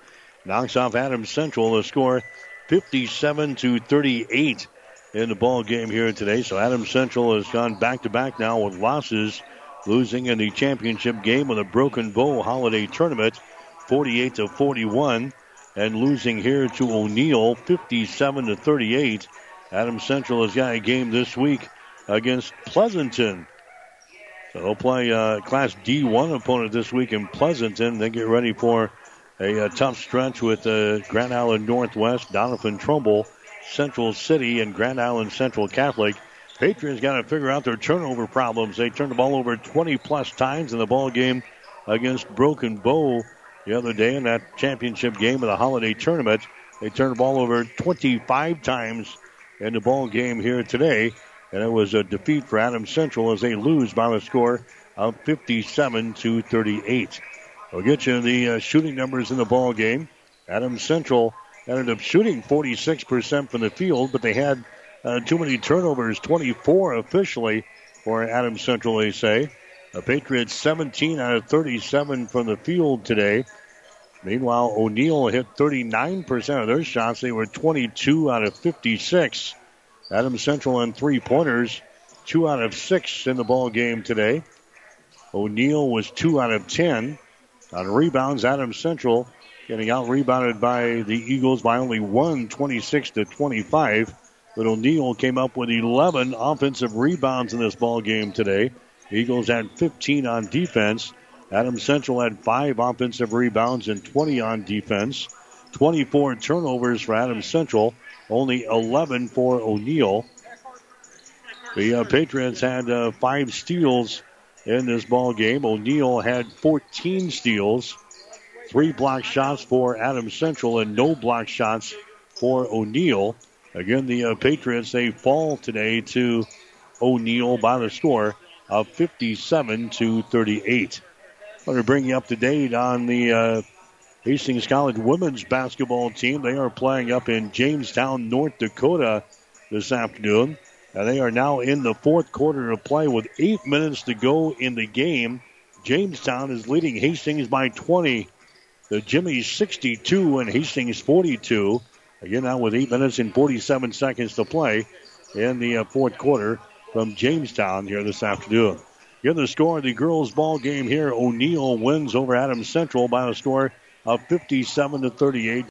knocks off Adams Central. The score 57 to 38 in the ball game here today. So Adams Central has gone back to back now with losses, losing in the championship game of the Broken Bow Holiday Tournament, 48 to 41, and losing here to O'Neill, 57 to 38. Adams Central has got a game this week against Pleasanton. So they'll play uh, Class D1 opponent this week in Pleasanton. They get ready for a, a tough stretch with uh, Grand Island Northwest, Doniphan Trumbull, Central City, and Grand Island Central Catholic. Patriots got to figure out their turnover problems. They turned the ball over 20 plus times in the ball game against Broken Bow the other day in that championship game of the holiday tournament. They turned the ball over 25 times in the ball game here today, and it was a defeat for Adams Central as they lose by the score of 57 to 38. We'll get you the uh, shooting numbers in the ball game. Adams Central ended up shooting 46% from the field, but they had uh, too many turnovers, 24 officially for Adams Central, they say. The Patriots 17 out of 37 from the field today. Meanwhile, O'Neill hit 39% of their shots. They were 22 out of 56. Adams Central on three pointers, two out of six in the ball game today. O'Neill was two out of 10. On rebounds, Adams Central getting out rebounded by the Eagles by only one, 26 to 25. But O'Neill came up with 11 offensive rebounds in this ball game today. Eagles had 15 on defense. Adams Central had five offensive rebounds and 20 on defense. 24 turnovers for Adams Central, only 11 for O'Neill. The uh, Patriots had uh, five steals in this ball game. O'Neill had 14 steals, three block shots for Adams Central, and no block shots for O'Neill. Again, the uh, Patriots they fall today to O'Neill by the score of 57 to 38. I want to bring you up to date on the uh, Hastings College women's basketball team. They are playing up in Jamestown, North Dakota this afternoon. And they are now in the fourth quarter of play with eight minutes to go in the game. Jamestown is leading Hastings by 20. The Jimmies 62 and Hastings 42. Again, now with eight minutes and 47 seconds to play in the uh, fourth quarter from Jamestown here this afternoon. Give the score of the girls' ball game here. O'Neill wins over Adams Central by a score of 57 to 38.